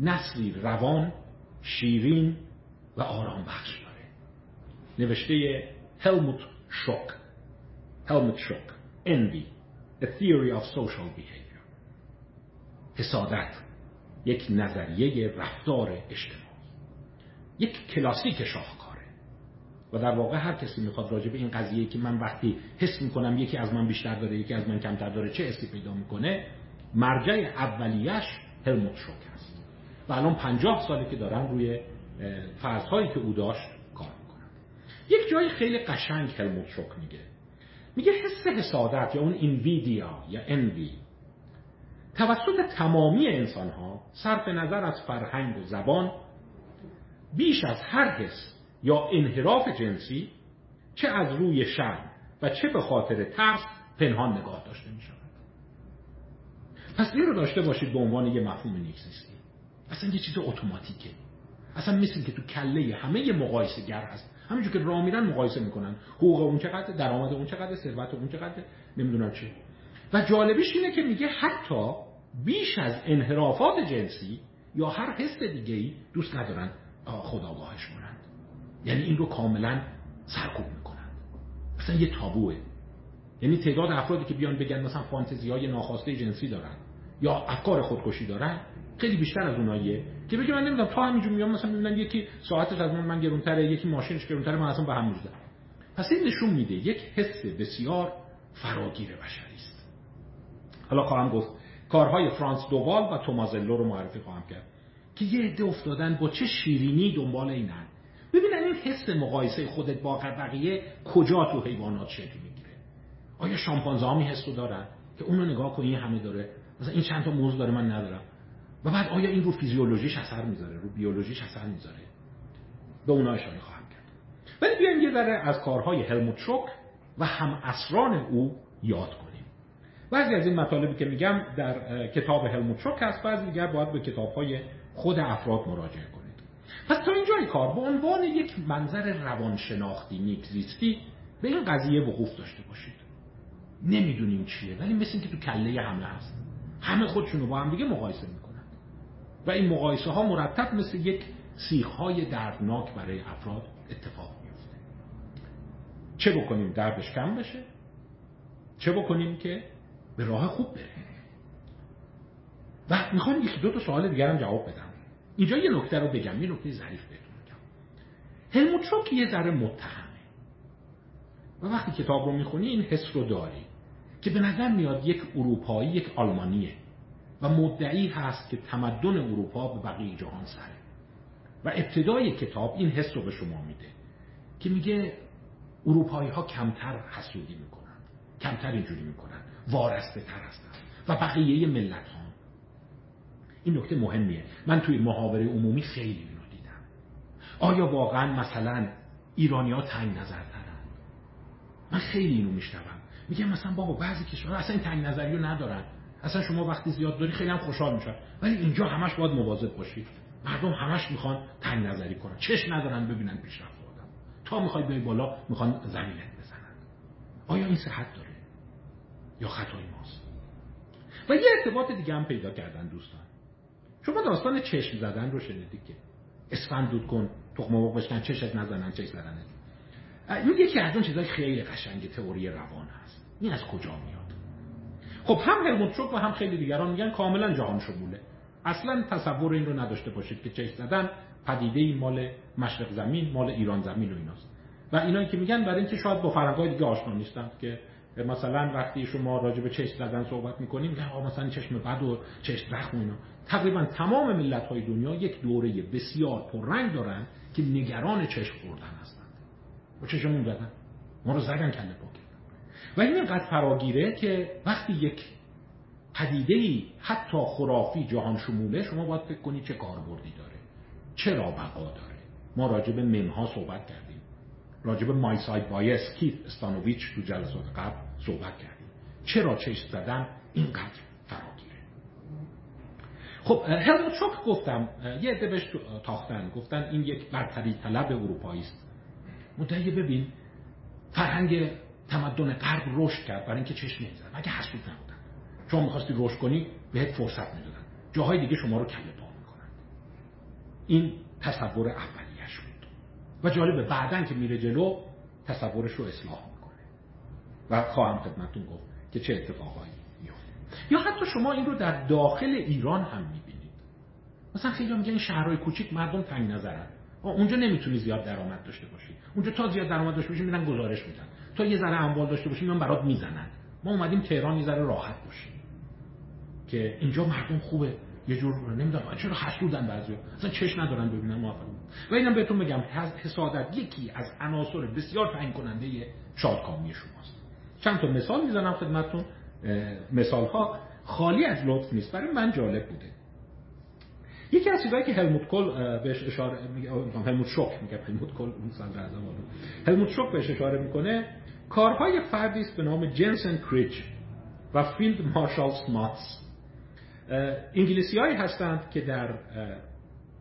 نسلی روان شیرین و آرام بخش داره. نوشته هلموت شوک Helmut Schuck Envy A Theory of Social Behavior. حسادت. یک نظریه رفتار اجتماعی. یک کلاسیک شاهکاره. و در واقع هر کسی می‌خواد راجع به این قضیه که من وقتی حس می‌کنم یکی از من بیشتر داره یکی از من کمتر داره چه حسی پیدا می‌کنه مرجع اولیش هلموت شوک است و الان پنجاه ساله که دارن روی فرضهایی که او داشت کار می‌کنن. یک جای خیلی قشنگ هلموت شوک میگه. میگه حس حسادت یا اون اینویدیا یا انوی توسط تمامی انسان ها صرف نظر از فرهنگ و زبان بیش از هر حس یا انحراف جنسی چه از روی شرم و چه به خاطر ترس پنهان نگاه داشته می شود پس این رو داشته باشید به عنوان یه مفهوم نیکزیستی. اصلا یه چیز اتوماتیکه. اصلا مثل که تو کله همه مقایسه گر هست. همینجور که راه میرن مقایسه می‌کنن. حقوق اون چقدر درآمد اون چقدر ثروت اون چقدر نمی‌دونم چه و جالبیش اینه که میگه حتی بیش از انحرافات جنسی یا هر حس دیگه ای دوست ندارن خداگاهش کنند یعنی این رو کاملا سرکوب می‌کنن. اصلا یه تابوه. یعنی تعداد افرادی که بیان بگن مثلا فانتزی های ناخواسته جنسی دارن یا افکار خودکشی دارن خیلی بیشتر از اوناییه. که بگه من نمی‌دونم تا همینجور میام مثلا می‌بینم یکی ساعتش از من من گرونتره یکی ماشینش گرونتره من اصلا به هم می‌زدم پس این نشون میده یک حس بسیار فراگیر بشری است. حالا خواهم گفت کارهای فرانس دووال و تومازلو رو معرفی خواهم کرد که یه عده افتادن با چه شیرینی دنبال اینن. ببینن این حس مقایسه خودت با بقیه کجا تو حیوانات شکل می‌گیره. آیا شامپانزه ها حس رو دارن؟ که اونو نگاه کنی همه داره. مثلا این چند تا موز داره من ندارم. و بعد آیا این رو فیزیولوژیش اثر می‌ذاره؟ رو بیولوژیش اثر می‌ذاره؟ به اونا اشاره خواهم کرد. ولی بیایم یه ذره از کارهای هلموت شوک و هم اسران او یاد کنیم. بعضی از این مطالبی که میگم در کتاب هلموت شوک هست. بعضی دیگر باید به کتابهای خود افراد مراجعه کنید پس تا اینجای کار به عنوان یک منظر روانشناختی نیکزیستی به این قضیه وقوف داشته باشید. نمی‌دونیم چیه ولی مثل که تو کله همه هست. همه خودشونو با هم دیگه مقایسه و این مقایسه ها مرتب مثل یک سیخ های دردناک برای افراد اتفاق میفته چه بکنیم دردش کم بشه؟ چه بکنیم که به راه خوب بریم؟ و می‌خوام یکی دو تا سوال دیگرم جواب بدم. اینجا یه نکته رو بگم یه نکته ظریف بهتون میگم هلموت شوک یه ذره متهمه. و وقتی کتاب رو می‌خونی این حس رو داری که به نظر میاد یک اروپایی یک آلمانیه. و مدعی هست که تمدن اروپا به بقیه جهان سره و ابتدای کتاب این حس رو به شما میده که میگه اروپایی ها کمتر حسودی می‌کنن کمتر اینجوری می‌کنن وارسته تر هستن و بقیه ملت ها این نکته مهمیه. من توی محاوره عمومی خیلی اینو دیدم. آیا واقعا مثلا ایرانی ها تنگ نظر دارن من خیلی اینو میشنوم. میگم مثلا بابا بعضی کشورها اصلا این تنگ نظری رو ندارن. اصلا شما وقتی زیاد داری خیلی هم خوشحال میشن. ولی اینجا همش باید مواظب باشید مردم همش می‌خوان تنگ نظری کنن. چش ندارن ببینن پیشرفت آدم. تا می‌خوای بیای بالا می‌خوان زمینت بزنن. آیا این صحت داره؟ یا خطای ماست؟ و یه ارتباط دیگه هم پیدا کردن دوستان. شما داستان چشم زدن رو شنیدید که. اسفند دود کن تخم مرغ بشکن چشت نزنن چش زدن این یکی از اون چیزای خیلی قشنگ تئوری روان هست. این از کجا میاد؟ خب هم هلموت شوک و هم خیلی دیگران میگن کاملا جهان شموله. اصلا تصور این رو نداشته باشید که چش زدن پدیده ای مال مشرق زمین مال ایران زمین و ایناست. و اینایی که میگن برای اینکه شاید با فرهنگ‌های دیگه آشنا نیستند که مثلا وقتی شما راجع به چشم زدن صحبت می‌کنیم میگن مثلا چشم بد و چشم زخم اینا. تقریبا تمام ملت های دنیا یک دوره بسیار پررنگ دارن که نگران چشم خوردن هستند با چشمون زدن. ما رو زدن کله پا و این اینقدر فراگیره که وقتی یک پدیده ای حتی خرافی جهان شموله شما باید فکر کنید چه کاربردی داره چرا بقا داره. ما راجع به منها صحبت کردیم. راجع به مای ساید بایس کیت استانوویچ تو جلسات قبل صحبت کردیم. چرا چشم زدن اینقدر فراگیره؟ خب هلموت شوک گفتم یه عده بهش تاختن. گفتن این یک برتری طلب اروپایی است. مدعی ببین فرهنگ تمدن غرب رشد کرد. برای اینکه چشم نمی‌زدن مگه حسود نبودن. شما می‌خواستی رشد کنی بهت فرصت می‌دادن. جاهای دیگه شما رو کله پا می‌کنن. این تصور اولیش بود. و جالبه بعدا که میره جلو تصورش رو اصلاح می‌کنه. و خواهم خدمتتون گفت که چه اتفاقایی میفته یا حتی شما این رو در داخل ایران هم می‌بینید. مثلا خیلی میگن شهرهای کوچیک مردم تنگ نظرن. اونجا نمی‌تونی زیاد درآمد داشته باشی. اونجا تا زیاد درآمد داشته باشی میرن گزارش میدن. تا یه ذره اموال داشته باشی من برات می‌زنن. ما اومدیم تهران یه ذره راحت باشیم. که اینجا مردم خوبه. یه جور نمی‌دونم چرا حسودن بعضیا؟ اصلا چش ندارن ببینن موفق و اینم بهتون بگم حسادت یکی از عناصر بسیار تعیین کننده شادکامی شماست. چند تا مثال می‌زنم خدمتتون. مثال ها خالی از لطف نیست. برای من جالب بوده. یکی از چیزایی که هلموت کل بهش اشاره هلموت شوک میگه هلموت کل اون سال هلموت شوک بهش اشاره می‌کنه کارهای فردی است به نام جنسن کریچ و فیلد مارشال سماتس. انگلیسی هایی هستند که در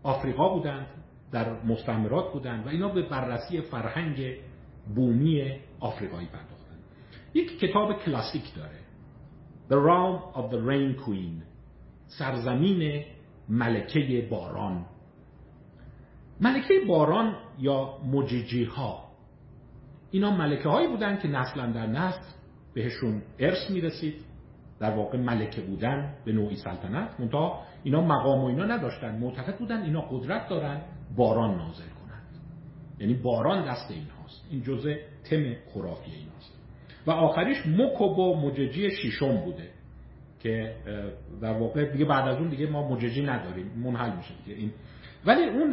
آفریقا بودند در مستعمرات بودند و اینا به بررسی فرهنگ بومی آفریقایی پرداختند. یک کتاب کلاسیک داره The Realm of the Rain Queen سرزمین ملکه باران. ملکه باران یا مجیجی ها اینا ملکه هایی بودن که نسلا در نسل بهشون ارث می‌رسید. در واقع ملکه بودن به نوعی سلطنت. منتها اینا مقام و اینا نداشتن. معتقد بودن اینا قدرت دارن باران نازل کنند. یعنی باران دست اینهاست. این جزء تم خرافی ایناست و آخریش مکوبو مججی شیشم بوده که در واقع دیگه بعد از اون دیگه ما مججی نداریم. منحل میشه دیگه. این ولی اون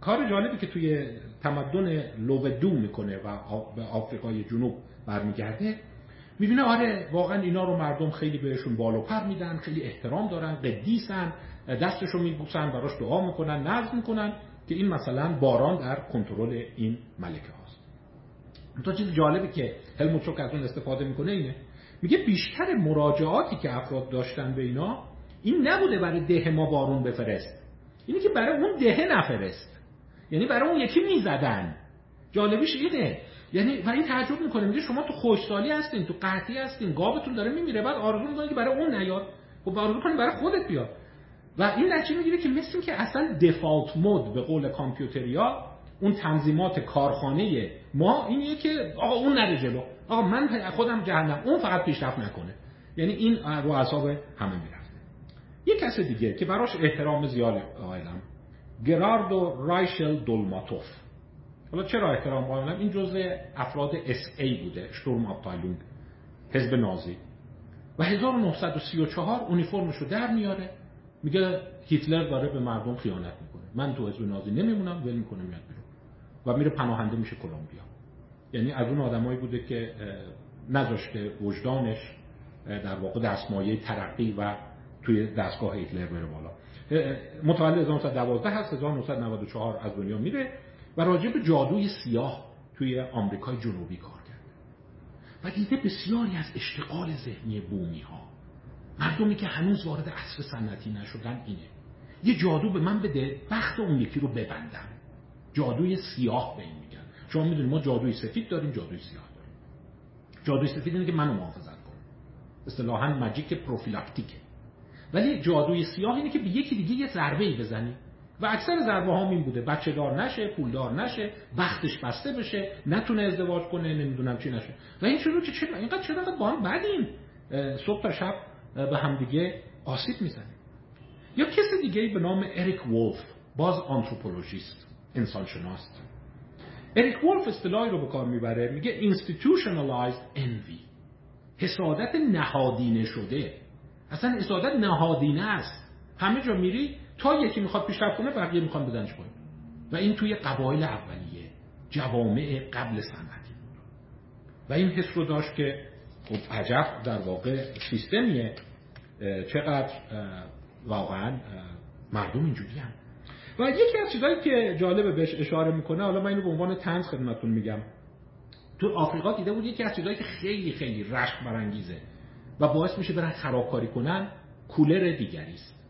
کار جالبی که توی تمدن لوودو می‌کنه و به آفریقای جنوب برمیگرده. می‌بینه آره واقعا اینا رو مردم خیلی بهشون بالو پر میدن خیلی احترام دارن قدیسن دستشو میبوسن براش دعا می‌کنن نظر می‌کنن که این مثلا باران در کنترل این ملکه هاست. تا چیز جالبی که هلموت از اون استفاده می‌کنه اینه. میگه بیشتر مراجعاتی که افراد داشتن به اینا این نبوده برای ده ما بارون بفرست. اینه که برای اون ده نفرست. یعنی برای اون یکی می‌زدن. جالبیش اینه. یعنی و این تعجب می‌کنه. میگه شما تو خوشسالی هستین تو قحطی هستین گاوتون داره میمیره بعد آرزو می‌کنه که برای اون نیاد. خب آرزو کنید برای خودت بیاد. و این نتیجه می‌گیره که مثل که اصلا دفالت مود به قول کامپیوتریا اون تنظیمات کارخانه ما اینیه که آقا اون نره جلو. آقا من خودم جهنم. اون فقط پیشرفت نکنه. یعنی این رو اعصاب همه می‌رفته. یه کس دیگه که براش احترام زیاد قائلم گراردو رایشل دولماتوف. حالا چرا احترام قائلم؟ این جزء افراد اس ای بوده شتورم آبتایلونگ حزب نازی. و 1934 اونیفرمش رو در میاره. میگه هیتلر داره به مردم خیانت می‌کنه. من تو حزب نازی نمیمونم ول می‌کنه میاد بیرون. و میره پناهنده میشه کلمبیا. یعنی از اون آدمایی بوده که نذاشته وجدانش در واقع دستمایه ترقی و توی دستگاه هیتلر بره بالا. متولد 1912 هست 1994 از دنیا میره و راجع به جادوی سیاه توی آمریکای جنوبی کار کرد و دیده بسیاری از اشتغال ذهنی بومی ها مردمی که هنوز وارد عصر سنتی نشدن اینه. یه جادو به من بده بخت اون یکی رو ببندم. جادوی سیاه به این میگن. شما می‌دونید ما جادوی سفید داریم جادوی سیاه داریم. جادوی سفید اینه که منو محافظت کنه. اصطلاحا ماجیک پروفیلاکتیکه. ولی جادوی سیاه اینه که به یکی دیگه یه ضربه ای بزنی. و اکثر ضربه ها این بوده. بچه دار نشه پولدار نشه بختش بسته بشه نتونه ازدواج کنه نمی‌دونم چی نشه. و این شروع که چرا اینقدر چرا با هم بدیم. صبح تا شب به همدیگه آسیب می‌زنیم. یا کسی دیگه به نام اریک وولف باز آنتروپولوژیست انسان شناست اریک وولف اصطلاحی رو به کار می‌بره میگه institutionalized envy حسادت نهادینه شده. اصلا حسادت نهادینه است. همه جا میری تا یکی می‌خواد پیشرفت کنه بقیه می‌خوان بدنش پایین و این توی قبایل اولیه جوامع قبل صنعتی و این حس رو داشت که خب عجب در واقع سیستمیه. چقدر واقعا مردم اینجوری هم و یکی از چیزهایی که جالبه بهش اشاره می‌کنه حالا من اینو به عنوان تنز خدمتتون میگم. تو آفریقا دیده بود یکی از چیزهایی که خیلی خیلی رشک برانگیزه. و باعث میشه برن خرابکاری کنن کولر دیگری است.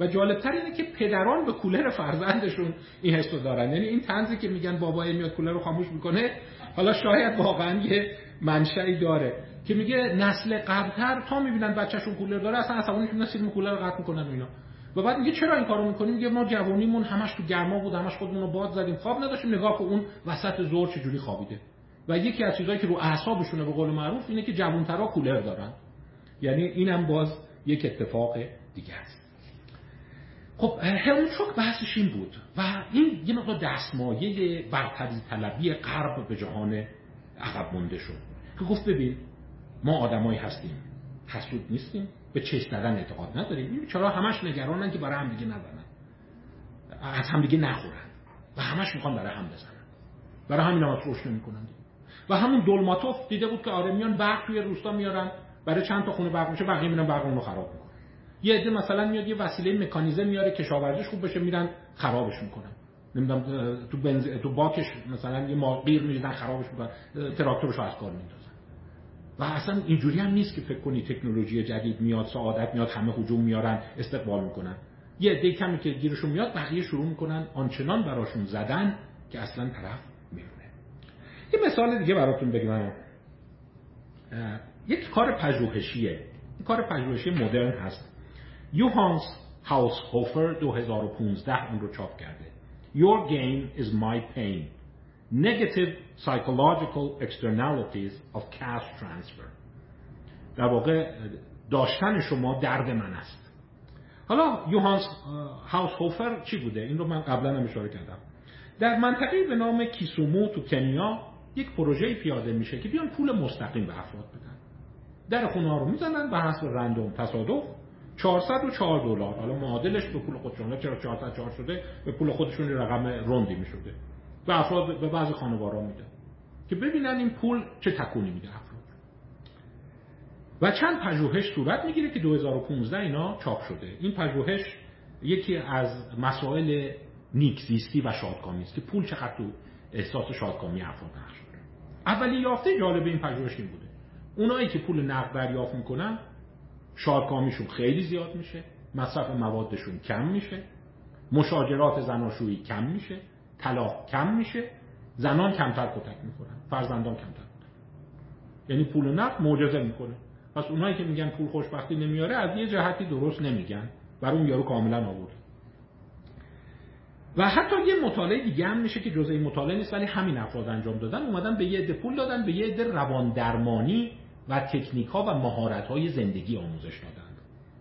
و جالبتر اینه که پدران به کولر فرزندشون این حسو دارن. یعنی این تنزی که میگن بابا میاد کولر رو خاموش می‌کنه حالا شاید واقعا یه منشأی داره که میگه نسل قبلتر تا می‌بینن بچهشون کولر داره اصلا عصبانی میشن سیم کولر رو قطع می‌کنن اینا. و بعد میگه چرا این کارو می‌کنیم میگه ما جوونیمون همش تو گرما بود همش خودمون رو باد زدیم خواب نداشتیم. نگاه کن اون وسط زور چجوری خوابیده. و یکی از چیزایی که رو اعصابشونه به قول معروف اینه که جوانترا کولر دارن. یعنی اینم باز یک اتفاق دیگه است. خب شوک بحثش این بود و این یه مقدار دستمایه برتری طلبی غرب به جهان عقب مونده شد که گفت ببین ما آدمایی هستیم حسود نیستیم به چش زدن اعتقاد نداریم. این چرا همش نگرانن که برای هم دیگه نزنن؟ از هم دیگه نخورن. و همش می‌خوان برای هم بزنن. برای همین هم روش نمی‌کنن. و همون دولماتوف دیده بود که آره میان برق توی روستا میارن. برای چند تا خونه برق میشه بقیه میرن برق رو خراب می‌کنن. یه عده مثلا میاد یه وسیله مکانیزه میاره کشاورزیش خوب بشه میرن خرابش می‌کنن. نمی‌دونم تو بنز... تو باکش مثلا یه ماقیر میریزن خرابش می‌کنن. تراکتورش از کار میندازن. و اصلا اینجوری هم نیست که فکر کنی تکنولوژی جدید میاد سعادت میاد همه هجوم میارن استقبال می‌کنن. یه عده کمی که گیرشون میاد بقیه شروع می‌کنن آنچنان براشون زدن که اصلا طرف میمونه یه مثال دیگه براتون بگم. یک کار پژوهشیه. این کار پژوهشی مدرن هست. یوهانس هاوسهوفر 2015 اون رو چاپ کرده. Your gain is my pain. Negative psychological externalities of cash transfer. در واقع داشتن شما درد من است. حالا یوهانس هاوسهوفر چی بوده؟ این رو من قبلا هم اشاره کردم. در منطقه به نام کیسومو تو کنیا یک پروژه پیاده میشه که بیان پول مستقیم به افراد بدن. در خونه ها رو می‌زنن به حسب رندوم تصادف 404 دلار. حالا معادلش به پول خودشون چرا 404 شده؟ به پول خودشون رقم روندی می‌شده. به افراد به بعضی خانوارا میده. که ببینن این پول چه تکونی میده افراد. و چند پژوهش صورت می‌گیره که 2015 اینا چاپ شده. این پژوهش یکی از مسائل نیکزیستی و شادکامی است که پول چقدر تو احساس شادکامی افراد نقش اولی یافته جالب این پژوهش این بوده. اونایی که پول نقد دریافت می‌کنن شادکامیشون خیلی زیاد میشه مصرف موادشون کم میشه مشاجرات زناشویی کم میشه طلاق کم میشه زنان کمتر کتک می‌خورن فرزندان کمتر. یعنی پول نقد معجزه می‌کنه. پس اونایی که میگن پول خوشبختی نمیاره از یه جهتی درست نمیگن. برای اون یارو کاملا آورد و حتی یه مطالعه دیگه هم میشه که جزء این مطالعه نیست ولی همین افراد انجام دادن. اومدن به یه عده پول دادن به یه عده روان درمانی و تکنیک ها و مهارت های زندگی آموزش دادن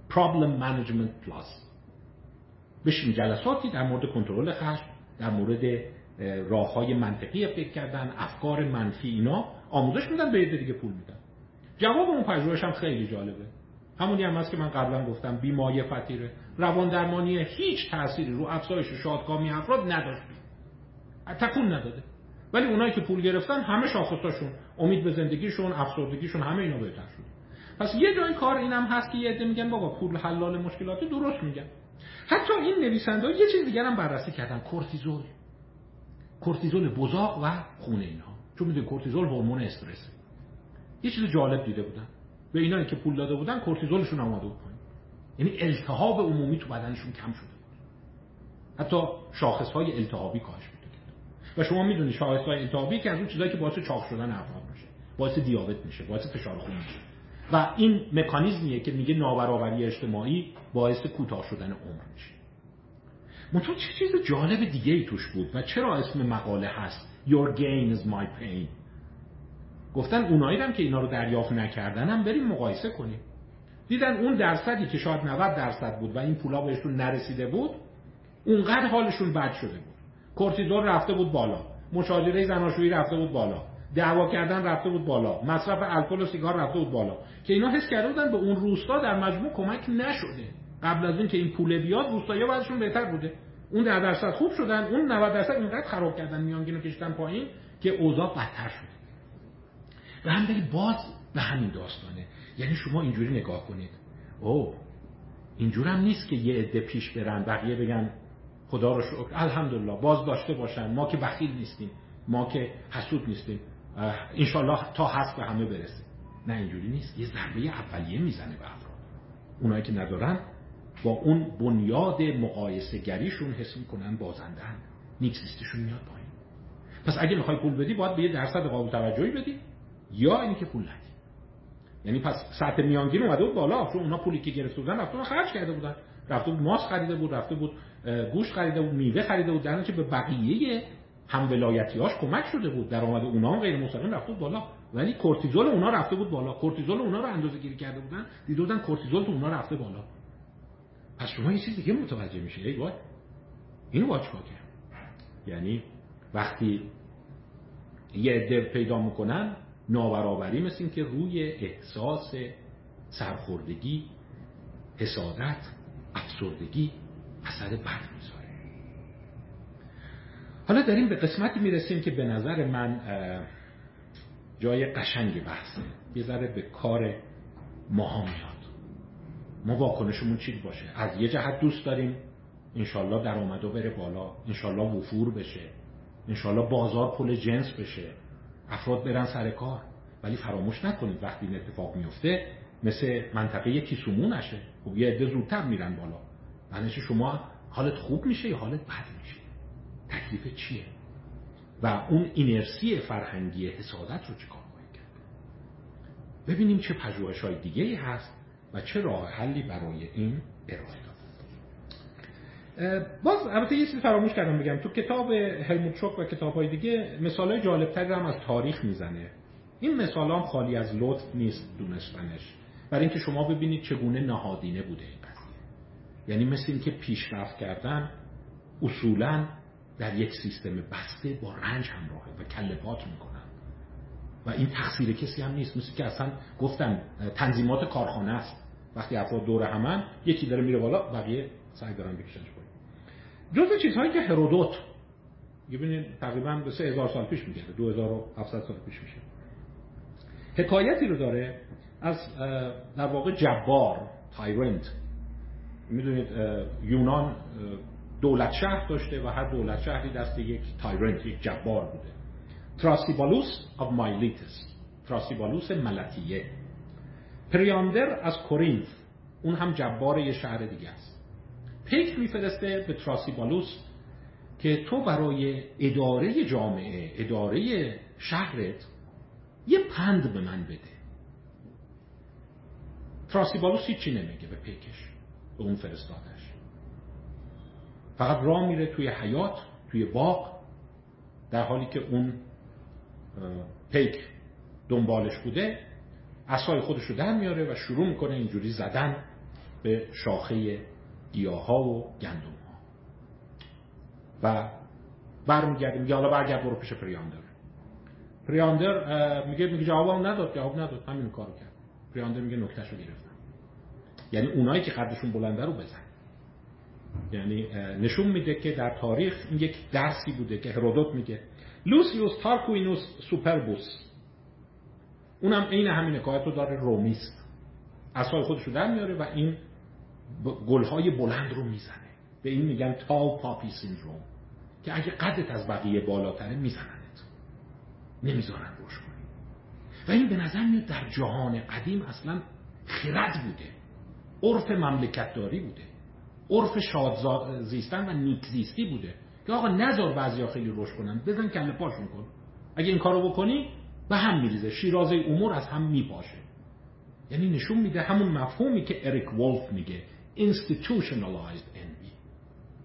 Problem Management Plus. بشین جلساتی در مورد کنترل خشم در مورد راه های منطقی فکر کردن افکار منفی اینا آموزش میدن به یه دیگه پول میدن. جواب اون پژوهش هم خیلی جالبه. همونی هم هست که من قبلا گفتم بیمایه فتیره روان درمانی هیچ تأثیری رو افزایش شادکامی افراد نداشت. تکون نداده. ولی اونایی که پول گرفتن همه شاخصاشون امید به زندگیشون افسردگیشون همه اینا بهتر شد. پس یه جای کار اینم هست که یه عده میگن بابا پول حلال مشکلات درست میگن. حتی این نویسنده یه چیز دیگر هم بررسی کردن کورتیزول. کورتیزول بزاق و خونه اینها. چون می‌دونید کورتیزول هورمون استرس یه چیز جالب دیده بودن. به اینایی که پول داده بودن کورتیزولشون اومده بود پایین. یعنی التهاب عمومی تو بدنشون کم شده بود. حتی شاخص های التهابی کاهش کرد و شما می‌دونید شاخص های التهابی که از اون چیزایی که باعث چاق شدن افراد میشه باعث دیابت میشه باعث فشار خون میشه. و این مکانیزمیه که میگه نابرابری اجتماعی باعث کوتاه شدن عمر میشه. منتها چه چیز جالب دیگه ای توش بود و چرا اسم مقاله هست؟ Your gain is my pain. گفتن اونایی هم که اینا رو دریافت نکردن هم بریم مقایسه کنیم. دیدن اون درصدی که شاید 90 درصد بود و این پولا بهشون نرسیده بود اونقدر حالشون بد شده بود. کورتیزول رفته بود بالا. مشاجره زناشویی رفته بود بالا. دعوا کردن رفته بود بالا. مصرف الکل و سیگار رفته بود بالا. که اینا حس کرده بودن به اون روستا در مجموع کمک نشده. قبل از این که این پول بیاد روستایا بعدشون بهتر بوده. اون در درصد خوب شدن اون 90 درصد اینقدر خراب کردن میانگینو کشتن پایین که اوضاع بدتر شده. و هم باز به همین داستانه. یعنی شما اینجوری نگاه کنید. او اینجور هم نیست که یه عده پیش برن بقیه بگن خدا رو شکر. الحمدلله. باز داشته باشن. ما که بخیل نیستیم. ما که حسود نیستیم. انشالله تا هست به همه برسه. نه اینجوری نیست. یه ضربه اولیه می‌زنه به افراد. اونایی که ندارن با اون بنیاد مقایسه گریشون حس می‌کنن بازندن نیکسیستشون میاد پایین. پس اگه می‌خوای پول بدی باید به یه درصد قابل توجهی بدی یا اینی که پول ندی. یعنی پس سطح میانگین اومده بود بالا. چون اونا پولی که گرفته بودن رفته خرج کرده بودن. رفته ماست خریده بود رفته بود گوش خریده بود میوه خریده بود در به بقیه هم ولایتیاش کمک شده بود. درآمد اونا هم غیر مستقیم رفته بود بالا. ولی کورتیزول اونا رفته بود بالا. کورتیزول اونا رو اندازه گیری کرده بودن. دیده بودن کورتیزول تو اونا رفته بالا. پس شما یه چیز دیگه متوجه میشه ای وای. اینو باید چیکار یعنی وقتی یه عده پیدا می‌کنن نابرابری مثل این که روی احساس سرخوردگی حسادت افسردگی اثر بد می‌ذاره حالا داریم به قسمتی می‌رسیم که به نظر من جای قشنگ بحثه. یه به کار ماها میاد. ما واکنشمون چی باشه؟ از یه جهت دوست داریم. انشالله درآمدو بره بالا. انشالله وفور بشه. انشالله بازار پل جنس بشه. افراد برن سر کار. ولی فراموش نکنید وقتی این اتفاق میفته مثل منطقه کیسومو نشه. خب یه عده زودتر میرن بالا. معنیش شما حالت خوب میشه یا حالت بد میشه تکلیف چیه؟ و اون اینرسی فرهنگی حسادت رو چیکار باید کرد؟ ببینیم چه پژوهش های دیگه ای هست و چه راه حلی برای این ارائه داد. باز البته یه چیزی فراموش کردم بگم. تو کتاب هلموت شوک و کتاب های دیگه مثال های جالبتری هم از تاریخ می‌زنه. این مثال هم خالی از لطف نیست دونستنش. برای اینکه شما ببینید چگونه نهادینه بوده یعنی مثل اینکه پیشرفت کردن اصولا در یک سیستم بسته با رنج همراهه و کله پات می‌کنن. و این تقصیر کسی هم نیست. مثل که اصلا گفتم تنظیمات کارخانه است. وقتی افراد دور همن یکی داره میره بالا بقیه سعی دارن بکشنش پایین. جزء چیزهایی که هرودوت ببینید تقریبا به 3000 سال پیش میگه 2700 سال پیش میشه. حکایتی رو داره از در واقع جبار tyrant می‌دونید یونان دولت شهر داشته و هر دولت شهری دست یک tyrant یک جبار بوده. تراسیبولوس of Miletus تراسیبولوس ملطیه. پریاندر از کورینث اون هم جبار یه شهر دیگه است. پیک میفرسته به تراسیبالوس که تو برای اداره جامعه اداره شهرت یه پند به من بده. تراسیبالوس هیچی نمیگه به پیکش. به اون فرستادش. فقط راه میره توی حیات توی باغ در حالی که اون پیک دنبالش بوده. اصای خودش رو در میاره و شروع می‌کنه اینجوری زدن به شاخه گیاه ها و گندم ها و برمیگرده میگه حالا برگرد برو پیش پریاندر. پریاندر میگه میگه جواب نداد جواب نداد. همین کارو کرد. پریاندر میگه نکتهش رو گرفتم یعنی اونایی که قدشون بلنده رو بزن. یعنی نشون میده که در تاریخ این یک درسی بوده که هرودوت میگه لوسیوس تارکوینوس سوپربوس. اونم عین همین حکایت رو داره رومیست. اصحای خودش رو در میاره و این گلهای بلند رو می‌زنه. به این میگن تال پاپی سیندروم. که اگه قدت از بقیه بالاتره میزننت. نمی‌ذارن روش کنی. و این به نظر میاد در جهان قدیم اصلا خرد بوده. عرف مملکتداری بوده. عرف شاد زیستن و نیک زیستی بوده. که آقا نذار بعضیا خیلی روش کنن. بزن کله پاشون کن. اگه این کارو بکنی به هم میریزه. شیرازه امور از هم میپاشه. یعنی نشون میده همون مفهومی که اریک وولف میگه. Institutionalized envy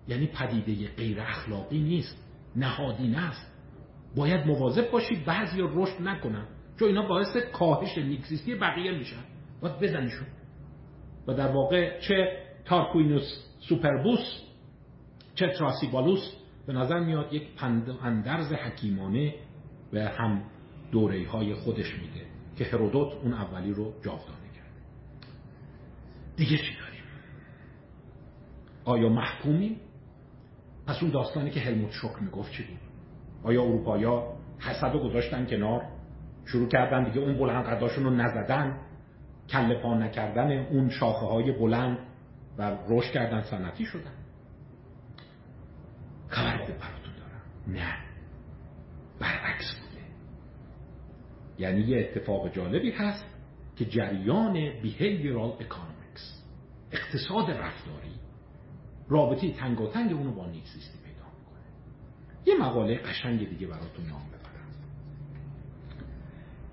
یعنی پدیده غیر اخلاقی نیست. نهادینه است باید مواظب باشی بعضی رشد نکنن. چون اینا باعث کاهش نیکزیستی بقیه میشن. باید بزنیشون و در واقع چه تارکوینوس سوپربوس چه تراسیبالوس به نظر میاد یک اندرز حکیمانه به هم دوره های خودش میده که هرودوت اون اولی رو جاودانه کرد. دیگه چی داریم؟ آیا محکومی پس اون داستانی که هلموت شوک می‌گفت چی بود؟ آیا اروپایا حسد رو گذاشتن کنار؟ شروع کردن دیگه اون بلند قداشون رو نزدن؟ کله پا نکردن اون شاخه های بلند و رشد کردن سنتی شدن. خبر خوب براتون دارم. نه. برعکس بوده. یعنی یه اتفاق جالبی هست که جریان behavioral economics اقتصاد رفتاری رابطه تنگاتنگ اونو با نیکسیستی پیدا می‌کنه. یه مقاله قشنگ دیگه براتون نام ببرم.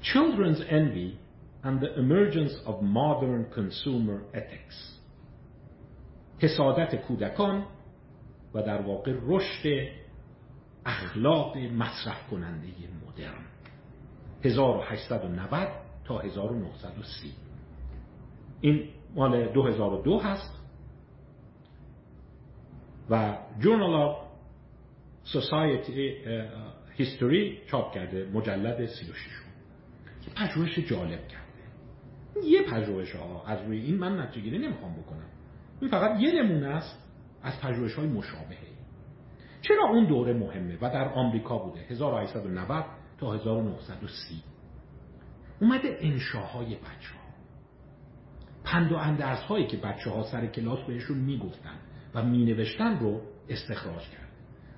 Children's Envy and the Emergence of Modern Consumer Ethics. حسادت کودکان و در واقع رشد اخلاق مصرف کننده مدرن. 1890 تا 1930 این مال 2002 هست و جورنال آف سوسایتی هیستوری چاپ کرده مجلد 36 پژوهش جالب کرده یه پژوهش ها. از روی این من نتیجه گیری نمی‌خوام بکنم. این فقط یه نمونه است از پژوهش های مشابهه چرا اون دوره مهمه و در آمریکا بوده؟ 1890 تا 1930 اومده انشاهای بچه ها پند و اندرس هایی که بچه ها سر کلاس بهشون می‌گفتن و مینوشتن رو استخراج کرد.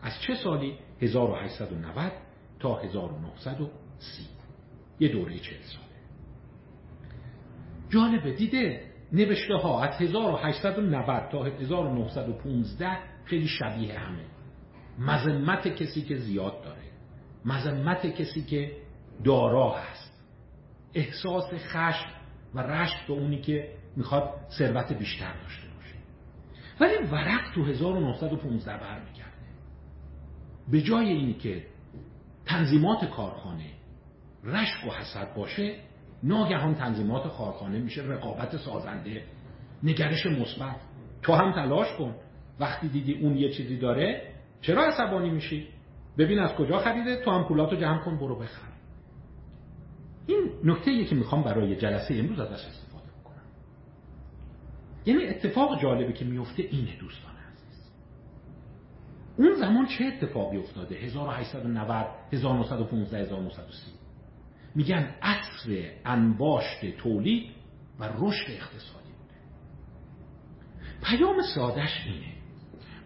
از چه سالی؟ 1890 تا 1930 یه دوره چه ساله جالبه دیده نوشته ها از 1890 تا 1915 خیلی شبیه همه. مذمت کسی که زیاد داره مذمت کسی که دارا هست. احساس خشم و رشک به اونی که می‌خواد ثروت بیشتر داشته باشه. ولی ورق تو 1915 برمیگرده به جای اینی که تنظیمات کارخانه رشک و حسد باشه ناگهان تنظیمات کارخانه میشه رقابت سازنده. نگرش مثبت. تو هم تلاش کن. وقتی دیدی اون یه چیزی داره چرا عصبانی میشی؟ ببین از کجا خریده تو هم پولاتو جمع کن برو بخر. این نکته که می‌خوام برای جلسه امروز ازش استفاده بکنم. یعنی اتفاق جالبی که میفته اینه دوستان عزیز. اون زمان چه اتفاقی افتاده؟ 1890 1915 1930 میگن عصر انباشت تولید و رشد اقتصادی. بوده پیام سادش اینه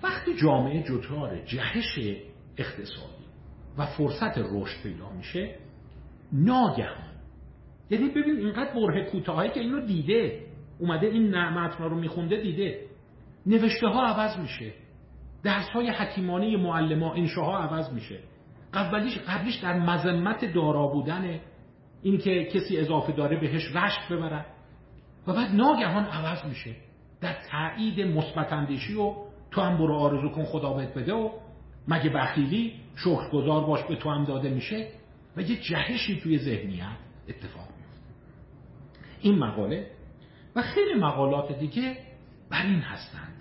وقتی جامعه جتار جهش اقتصادی و فرصت رشد پیدا میشه ناگهان یعنی ببین اینقدر بره کوتاهی که اینو دیده اومده این نعمت رو میخونده دیده. نوشته ها عوض میشه درس های حکیمانه معلم انشاها عوض میشه. قبلیش قبلیش در مذمت دارا بودن اینکه کسی اضافه داره بهش رشک ببرن. و بعد ناگهان عوض میشه. در تایید مثبت اندیشی و تو هم برو آرزو کن خدا بهت بده و مگه بخیلی شکرگزار باش به تو هم داده میشه؟ و یه جهشی توی ذهنیت اتفاق میفته. این مقاله و خیلی مقالات دیگه بر این هستند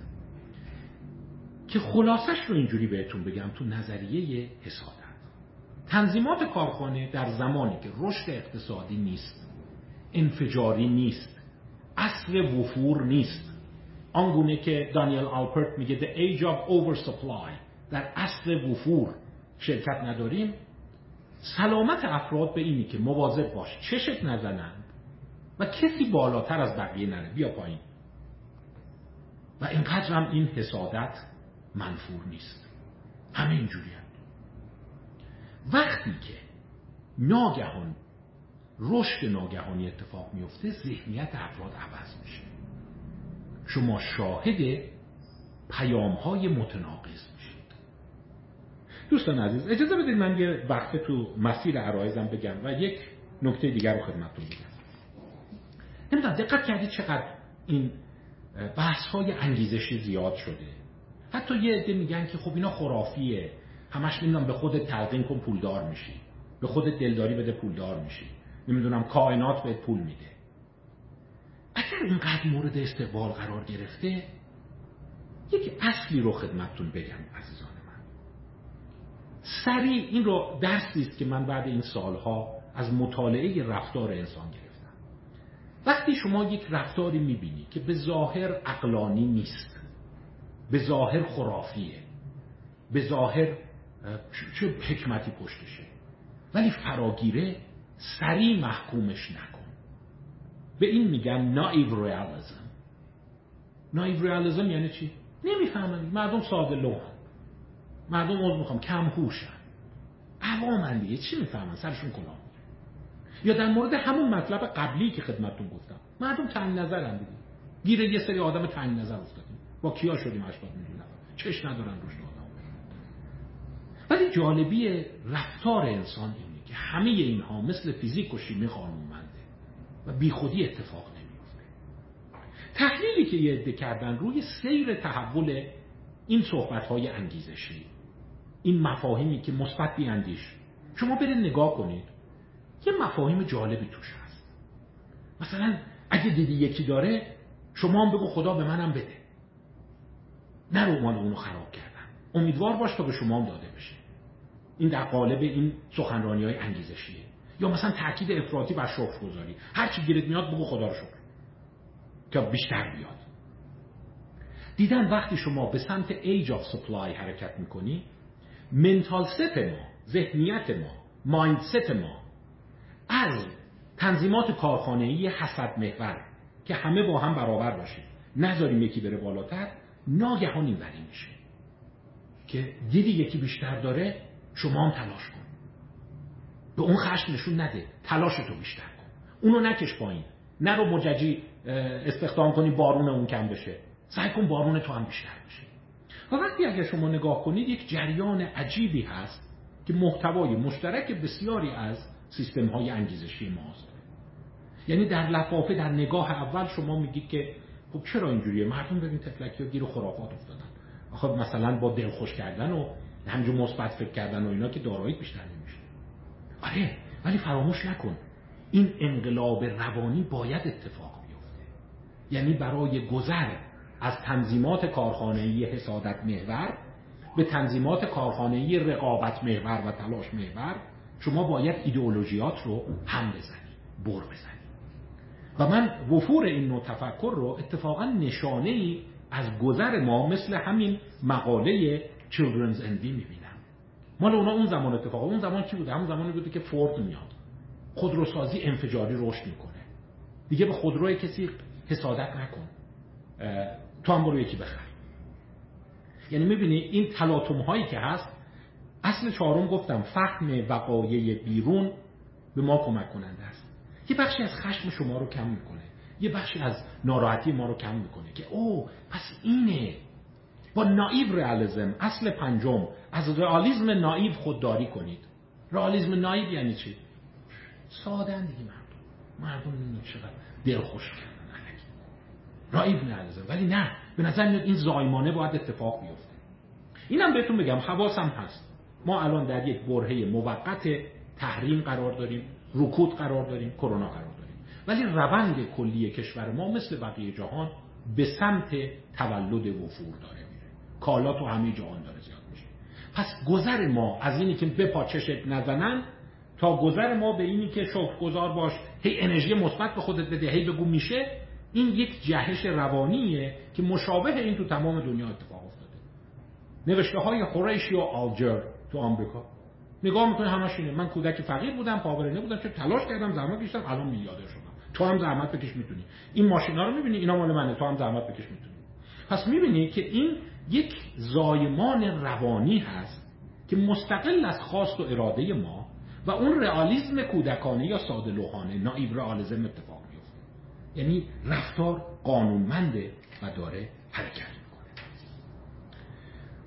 که خلاصش رو اینجوری بهتون بگم تو نظریه حسادت تنظیمات کارخانه در زمانی که رشد اقتصادی نیست انفجاری نیست اصل وفور نیست. آنگونه که دانیل آلپرت میگه the age of oversupply در اصل وفور شرکت نداریم سلامت افراد به اینی که مواظب باش چشت نزنند و کسی بالاتر از بقیه نره. بیا پایین. و اینقدر هم این حسادت منفور نیست. همه اینجوری. وقتی که ناگهان رشد ناگهانی اتفاق میفته ذهنیت افراد عوض میشه. شما شاهد پیام های متناقض میشید. دوستان عزیز اجازه بدید من یه وقت تو مسیر عرایزم بگم و یک نکته دیگر رو خدمتتون بگم. نمی‌دونم دقت کردید چقدر این بحث های انگیزشی زیاد شده؟ حتی یه عده میگن که خب اینا خرافیه. همش نمی‌دونم به خودت تلقین کن پولدار میشی. به خودت دلداری بده پولدار میشی. نمی‌دونم کائنات بهت پول میده. اگر اینقدر مورد استقبال قرار گرفته یک اصلی رو خدمتتون بگم عزیزان من. سریع این رو درسی است که من بعد این سالها از مطالعه رفتار انسان گرفتم. وقتی شما یک رفتاری می‌بینی که به ظاهر اقلانی نیست به ظاهر خرافیه به ظاهر چه حکمتی پشتشه. ولی فراگیره سریع محکومش نکن. به این میگن نایو ریالیزم نایو ریالیزم یعنی چی؟ نمی‌فهمن مردم ساده لوح مردم از می‌خوام کم هوشن عوامن دیگه. چی می‌فهمن؟ سرشون کلاه یا در مورد همون مطلب قبلی که خدمتتون گفتم. مردم تنگ نظرن دیگه. گیر یه سری آدم تنگ نظر افتادیم با کیا شدیم 80 میلیون نفر چش ندارن روش. ولی جالبی رفتار انسان اینه که همه اینها مثل فیزیک و شیمی قانونمنده و بیخودی اتفاق نمیفته تحلیلی که یه عده کردن روی سیر تحول این صحبت های انگیزشی این مفاهیمی که مثبت بیاندیش. شما برید نگاه کنید یه مفاهیم جالبی توش هست. مثلا اگه دیدی یکی داره شما هم بگو خدا به منم بده. نرو مال اونو خراب کردن. امیدوار باش تا به شما هم داده بشه. این در قالب این سخنرانی های انگیزشیه. یا مثلا تاکید افراطی بر گذاری هر چی گیرت میاد بگو خدا رو شکر. که بیشتر بیاد دیدن وقتی شما به سمت age of supply حرکت می‌کنی منتال ست ما ذهنیت ما مایندست ما از تنظیمات کارخانه‌ای حسد محور که همه با هم برابر باشیم نذاریم یکی بره بالاتر ناگهان اینوری میشه. که دیدی یکی بیشتر داره شما هم تلاش کن. به اون خشم نشون نده تلاش تو بیشتر کن. اونو نکش پایین. نرو مججی استخدام کنی بارون اون کم بشه. سعی کن بارون تو هم بیشتر بشه. و وقتی اگر شما نگاه کنید یک جریان عجیبی هست که محتوای مشترک بسیاری از سیستم های انگیزشی ماست. یعنی در لفافه در نگاه اول شما میگید که خب چرا اینجوریه؟ مردم ببین تفلکی ها گیر خرافات افتادن. آخه مثلا با دلخوش کردن و همجور مثبت فکر کردن و اینا که دارایی بیشتر نمیشه. آره ولی فراموش نکن. این انقلاب روانی باید اتفاق بیفته. یعنی برای گذر از تنظیمات کارخانه‌ای حسادت محور به تنظیمات کارخانه‌ای رقابت محور و تلاش محور شما باید ایدئولوژیات رو هم بزنی بر بزنی. و من وفور این نوع تفکر رو اتفاقا نشانه ای از گذر ما مثل همین مقاله Children's Envy می‌بینم. مال اونا اون زمان اتفاق. اون زمان چی بوده؟ همون زمانی بوده که فورد میاد. خودروسازی انفجاری رشد می‌کنه. دیگه به خودروی کسی حسادت نکن. تو هم برو یکی بخر. یعنی می‌بینی این تلاطم هایی که هست اصل چهارم گفتم فهم وقایع بیرون به ما کمک کننده است. یه بخشی از خشم شما رو کم می‌کنه. یه بخشی از ناراحتی ما رو کم می‌کنه که او پس اینه. با نایب رئالیسم اصل پنجم. از رئالیسم نایب خودداری کنید. رئالیسم نایب یعنی چی؟ ساده دیگه مردم. مردم نمی‌دونن چقدر دلخوش کردن رایب رئالیسم ولی نه به نظر میاد این زایمانه باید اتفاق بیفته. اینم بهتون بگم حواسم هست. ما الان در یک برهه موقت تحریم قرار داریم رکود قرار داریم کرونا قرار داریم. ولی روند کلی کشور ما مثل بقیه جهان به سمت تولد وفور داره. کالا تو همه جهان داره زیاد میشه. پس گذر ما از اینی که به نزنن تا گذر ما به اینی که گذار باش هی انرژی مثبت به خودت بده هی بگو میشه این یک جهش روانیه که مشابه این تو تمام دنیا اتفاق افتاده. نوشته های خورشی و آلجر تو آمریکا. نگاه می‌کنه همش اینه. من کودک فقیر بودم پاورنه بودم چه تلاش کردم زحمت کشیدم الان میلیاردر شدم. تو هم زحمت بکش می‌تونی. این ماشینا رو می‌بینی اینا مال منه تو هم زحمت بکش می‌تونی. پس می‌بینی که این یک زایمان روانی هست که مستقل از خواست و اراده ما و اون رئالیسم کودکانه یا ساده لوحانه نایب رئالیسم اتفاق میفته یعنی رفتار قانونمنده و داره حرکت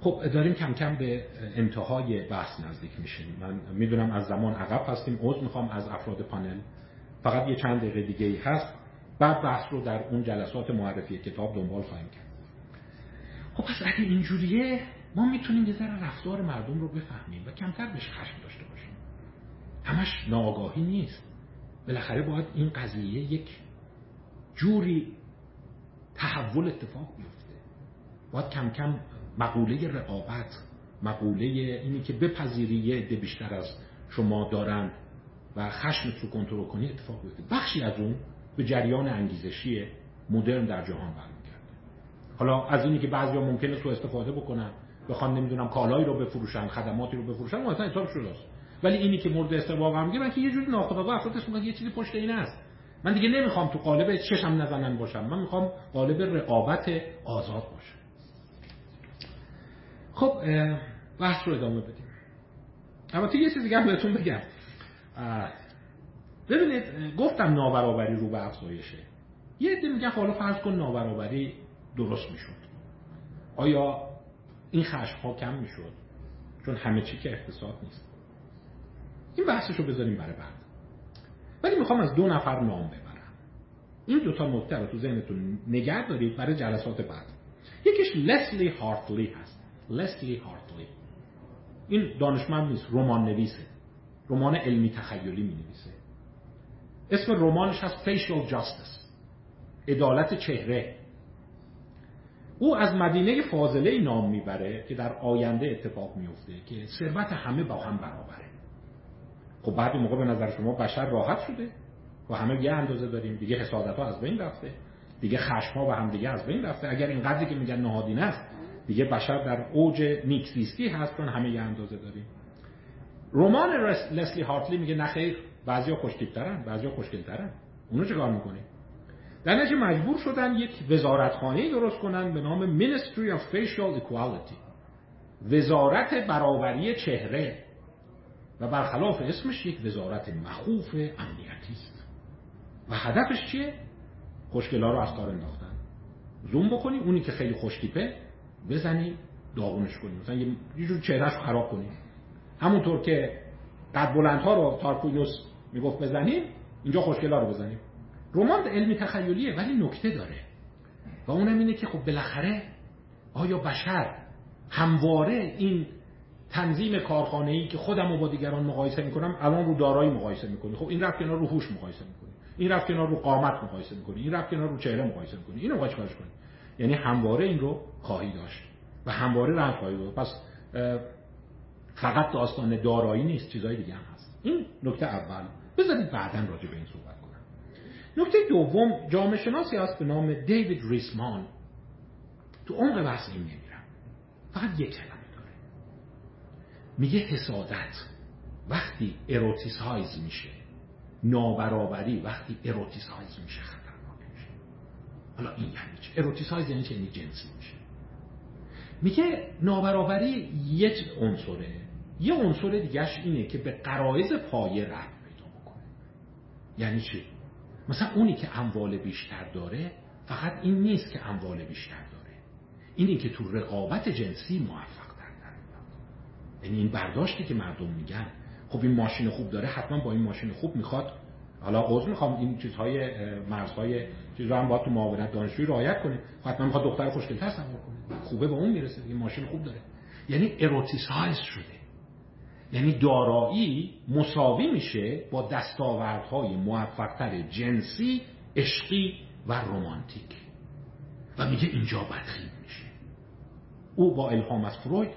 خب داریم کم کم به انتهای بحث نزدیک میشیم. من می‌دونم از زمان عقب هستیم. عذر می‌خوام از افراد پانل. فقط یه چند دقیقه دیگه ای هست. بعد بحث رو در اون جلسات معرفی کتاب دنبال خواهیم کرد. خب پس اگه اینجوریه ما می‌تونیم یه ذره رفتار مردم رو بفهمیم و کمتر بهش خشم داشته باشیم. همش ناآگاهی نیست. بالاخره باید این قضیه یک جوری تحول اتفاق بیفته. باید کم کم مقوله رقابت مقوله اینی که بپذیری یه عده بیشتر از شما دارن و خشمت رو کنترل کنی اتفاق بیفته. بخشی از اون به جریان انگیزشی مدرن در جهان برمیگرده. حالا از اینی که بعضیا ممکنه تو استفاده بکنن بخوان نمی‌دونم کالایی رو بفروشن خدماتی رو بفروشن مثلا حساب شده است ولی اینی که مورد استقبال قرار می‌گیرن که یه جوری ناخودآگاه افراد میگن یه چیزی پشت این است. من دیگه نمی‌خوام تو قالب چشم نزنن باشم من می‌خوام قالب رقابت آزاد باشم. خب بحث رو ادامه بدیم. تو یه چیزی هم بهتون بگم. ببینید گفتم نابرابری رو به افزایشه. یه عده میگن خب حالا فرض کن نابرابری درست می‌شد. آیا این خشم ها کم می‌شد؟ چون همه چی که اقتصاد نیست. این بحثش رو بذاریم برای بعد. ولی می‌خوام از دو نفر نام ببرم. این دوتا نکته رو تو ذهنتون نگه دارید برای جلسات بعد. یکیش لسلی هارتلی هست. لسلی هارتلی این دانشمند نیست رمان نویسه. رمان علمی تخیلی می نویسه اسم رمانش هست Facial Justice. عدالت چهره. او از مدینه فاضله نام می‌بره که در آینده اتفاق میفته که ثروت همه با هم برابره. خب بعد موقع به نظر شما بشر راحت شده و همه یه اندازه داریم. دیگه حسادت ها از بین رفته. دیگه خشم ها و هم دیگه از بین رفته. اگر این قدری که میگن نهادینه است دیگه بشر در اوج نیکزیستی هست چون همه یه اندازه داریم. رمان لسلی هارتلی میگه نخیر بعضیا خوشتیبترن بعضیا خوشگلترن. اونو چه کار می‌کنه؟ در نتیجه مجبور شدن یک وزارتخانه درست کنن به نام Ministry of Facial Equality. وزارت برابری چهره. و برخلاف اسمش یک وزارت مخوف امنیتی. است و هدفش چیه؟ خوشگلا رو از کار انداختن. زوم بکنی اونی که خیلی خوشتیپه بزنی داغونش کنی. مثلا یه جور چهرهش خراب کنی. همونطور که قد بلندها رو تارکوینوس می‌گفت بزنیم اینجا خوشگلا رو بزنیم. رمان علمی تخیلیه ولی نکته داره. و اونم اینه که خب بالاخره آیا بشر همواره این تنظیم کارخانه ای که خودم رو با دیگران مقایسه می‌کنم الان رو دارایی مقایسه می‌کنی خب این رفت کنار رو هوش مقایسه می‌کنی این رفت کنار رو قامت مقایسه می‌کنی این رفت کنار رو چهره مقایسه می‌کنی اینو باید چیکارش کنی یعنی همواره این رو خواهی داشت و همواره رنج خواهی داشت پس فقط داستان دارایی نیست چیزای دیگه هم هست. این نکته اول. بذارید بعدا راجع به این صحبت نکته دوم جامعه شناسی هست به نام دیوید ریسمان. تو عمق بحث این نمیرم فقط یک کلمه داره. میگه حسادت وقتی eroticize میشه. نابرابری وقتی eroticize میشه خطرناک میشه. حالا این یعنی چه eroticize یعنی چه یعنی جنسی میشه. میگه نابرابری یک عنصره. یه عنصر دیگهش اینه که به غرایز پایه ربط پیدا بکنه یعنی چی؟ مثلا اونی که اموال بیشتر داره فقط این نیست که اموال بیشتر داره. اینی که تو رقابت جنسی موفق یعنی این برداشتی که مردم میگن خب این ماشین خوب داره حتما با این ماشین خوب می‌خواد. حالا عذر می‌خوام این چیزهای مرزهای چیز رو هم باید تو معاونت دانشجویی رعایت کنیم. حتما می‌خواد دختر خوشگل‌تر سوار کنه. خوبه به اون می‌رسه این ماشین خوب داره. یعنی اروتیسایز شده. یعنی دارایی مساوی میشه با دستاوردهای موفقتر جنسی عشقی و رمانتیک. و میگه اینجا بدخیم میشه. او با الهام از فروید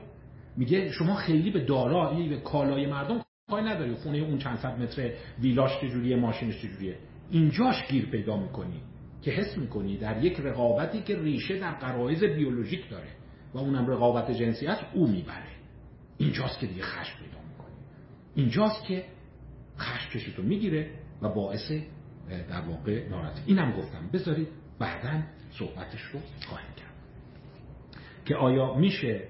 میگه شما خیلی به دارایی به کالای مردم کاری نداری. خونه اون چند صد متر ویلاش چجوریه ماشینش چجوریه. اینجاش گیر پیدا می‌کنی که حس می‌کنی در یک رقابتی که ریشه در قرائز بیولوژیک داره و اونم رقابت جنسی است او می‌بره. اینجاست که دیگه خشم پیدا اینجاست که خشم کشیتو می‌گیره و باعث در واقع ناراحتی. اینم گفتم. بذارید بعدا صحبتش رو خواهیم کرد. که آیا میشه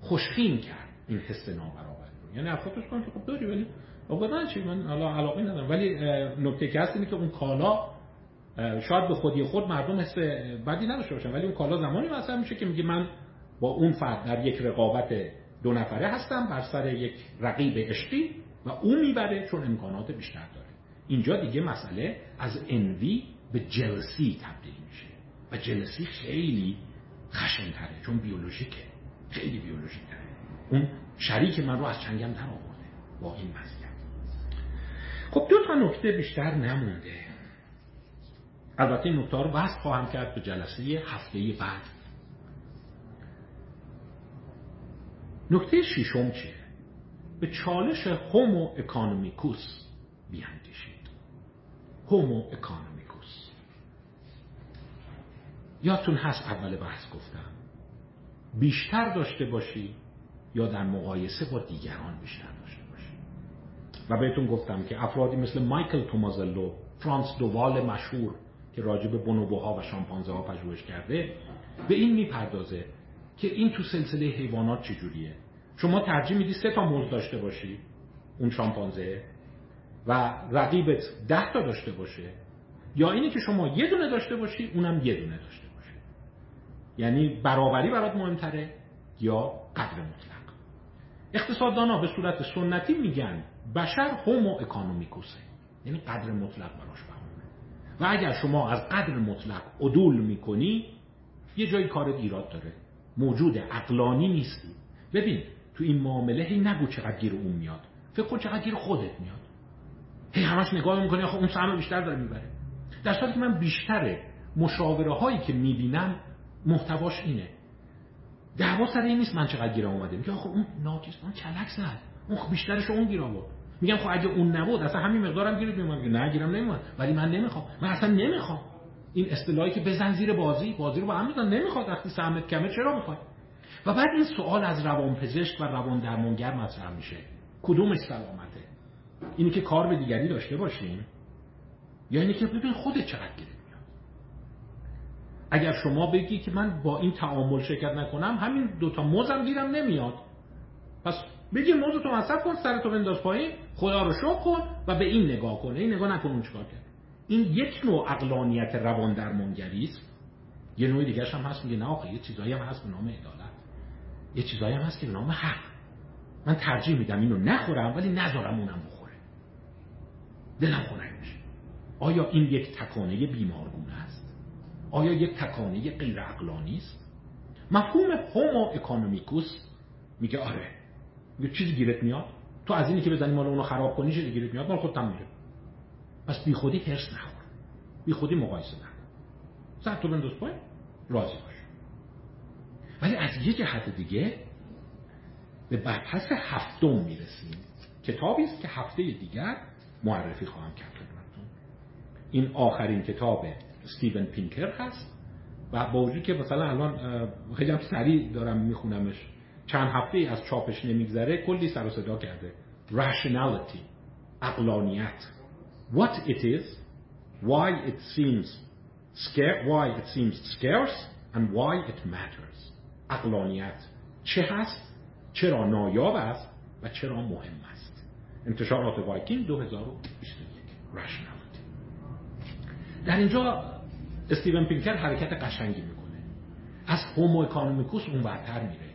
خوشخیم کرد این حس نابرابری رو؟ یعنی افرادش کنم که خب داری ولی واقعا چی من حالا علاقه ندارم. ولی نکته که هست اینه که اون کالا شاید به خودی خود مردم حس بدی نداشته باشن ولی اون کالا زمانی مثلا میشه که میگه من با اون فرد در یک رقابت دو نفره هستم بر سر یک رقیب عشقی و او می‌بره چون امکانات بیشتر داره. اینجا دیگه مسئله از انوی به جلسی تبدیل میشه و جلسی خیلی خشنتره چون بیولوژیکه. خیلی بیولوژیکه. اون شریک من رو از چنگم در آورده با این وضعیت. خب دو تا نکته بیشتر نمونده. البته این نکته رو وصل خواهم کرد به جلسه هفته بعد. نکته ششم چیه؟ به چالش homo economicus بیاندیشید. homo economicus یادتون هست اول بحث گفتم. بیشتر داشته باشی یا در مقایسه با دیگران بیشتر داشته باشی و بهتون گفتم که افرادی مثل مایکل تومازلو فرانس دووال مشهور که راجع به بونوبوها و شامپانزه ها پژوهش کرده به این می‌پردازه که این تو سلسله حیوانات چجوریه؟ شما ترجیح میدی سه تا موز داشته باشی اون شامپانزه و رقیبت ده تا داشته باشه یا اینی که شما یه دونه داشته باشی اونم یه دونه داشته باشه. یعنی برابری برات مهمتره یا قدر مطلق. اقتصاددانا به صورت سنتی میگن بشر هومو اکانومیکوسه یعنی قدر مطلق براش بهونه و اگر شما از قدر مطلق عدول می‌کنی یه جایی کارت ایراد داره. موجود عقلانی نیستی. ببین تو این معامله هی نگو چقدر گیر اون میاد. فکر کن چقدر گیر خودت میاد. هی همش نگاه می‌کنی آخه اون سهم بیشتر داره می‌بره. در صورتی که من بیشتر مشاوره هایی که می‌بینم محتواش اینه. دعوا سر این نیست من چقدر گیرم اومده. میگه آخه اون ناچیز اون کلک زد. اون بیشترش اون گیر آورد. میگم خب اگه اون نبود اصلا همین مقدارم گیرت میومد نه گیرم نمیومد ولی من نمی‌خوام. من اصلا نمی‌خوام. این اصطلاحی که بزن زیر بازی بازی رو با هم میزن نمی‌خواد وقتی سهمت کمه چرا می‌خواد؟ و بعد این سوال از روانپزشک و روان درمانگر مطرح میشه. کدومش سلامته؟ اینی که کار به دیگری داشته باشیم؟ یا اینی که ببین خودت چقدر گیرت میاد اگر شما بگی که من با این تعامل شرکت نکنم همین دوتا موزم گیرم نمیاد. پس بگی موضوع تو مصرف کن سرتو بنداز پایین خدا رو شکر کن و به این نگاه کن. این نگاه نکن اون چیکار کرد. این یک نوع اقلانیت روان درمانگری است. یه نوع دیگه هم هست میگه نه آخه یه چیزایی هم هست به نام عدالت. یه چیزایی هم هست که به نام حق. من ترجیح میدم اینو نخورم ولی نذارم اونم بخوره. دلم خنک میشه. آیا این یک تکانه بیمارگونه است؟ آیا یک تکانه غیر عقلانی است؟ مفهوم هومو اکونومیکوس میگه آره. یه چیزی گیرت میاد. تو از اینی که بزنی مال اونو خراب کنی چیزی گیرت میاد. مال خودت میره پس بی خودی هرس نخور. بی خودی مقایسه نکن. سر تو بنداز پای راضی باش. ولی از یه جهت دیگه به بحث هفتم می‌رسیم. کتابی است که هفته دیگر معرفی خواهم کرد خدمتتون. این آخرین کتاب استیون پینکر هست و با وجود که مثلا الان خیلی هم سریع دارم میخونمش. چند هفته از چاپش نمیگذره کلی سر و صدا کرده. Rationality اقلانیت what it is why it seems scarce why it seems scarce and why it matters. اقلانیت چه هست چرا نایاب است و چرا مهم است انتشارات وایکینگ 2021 rationality. در اینجا استیون پینکر حرکت قشنگی می‌کنه. از هومو اکانومیکوس اون میره.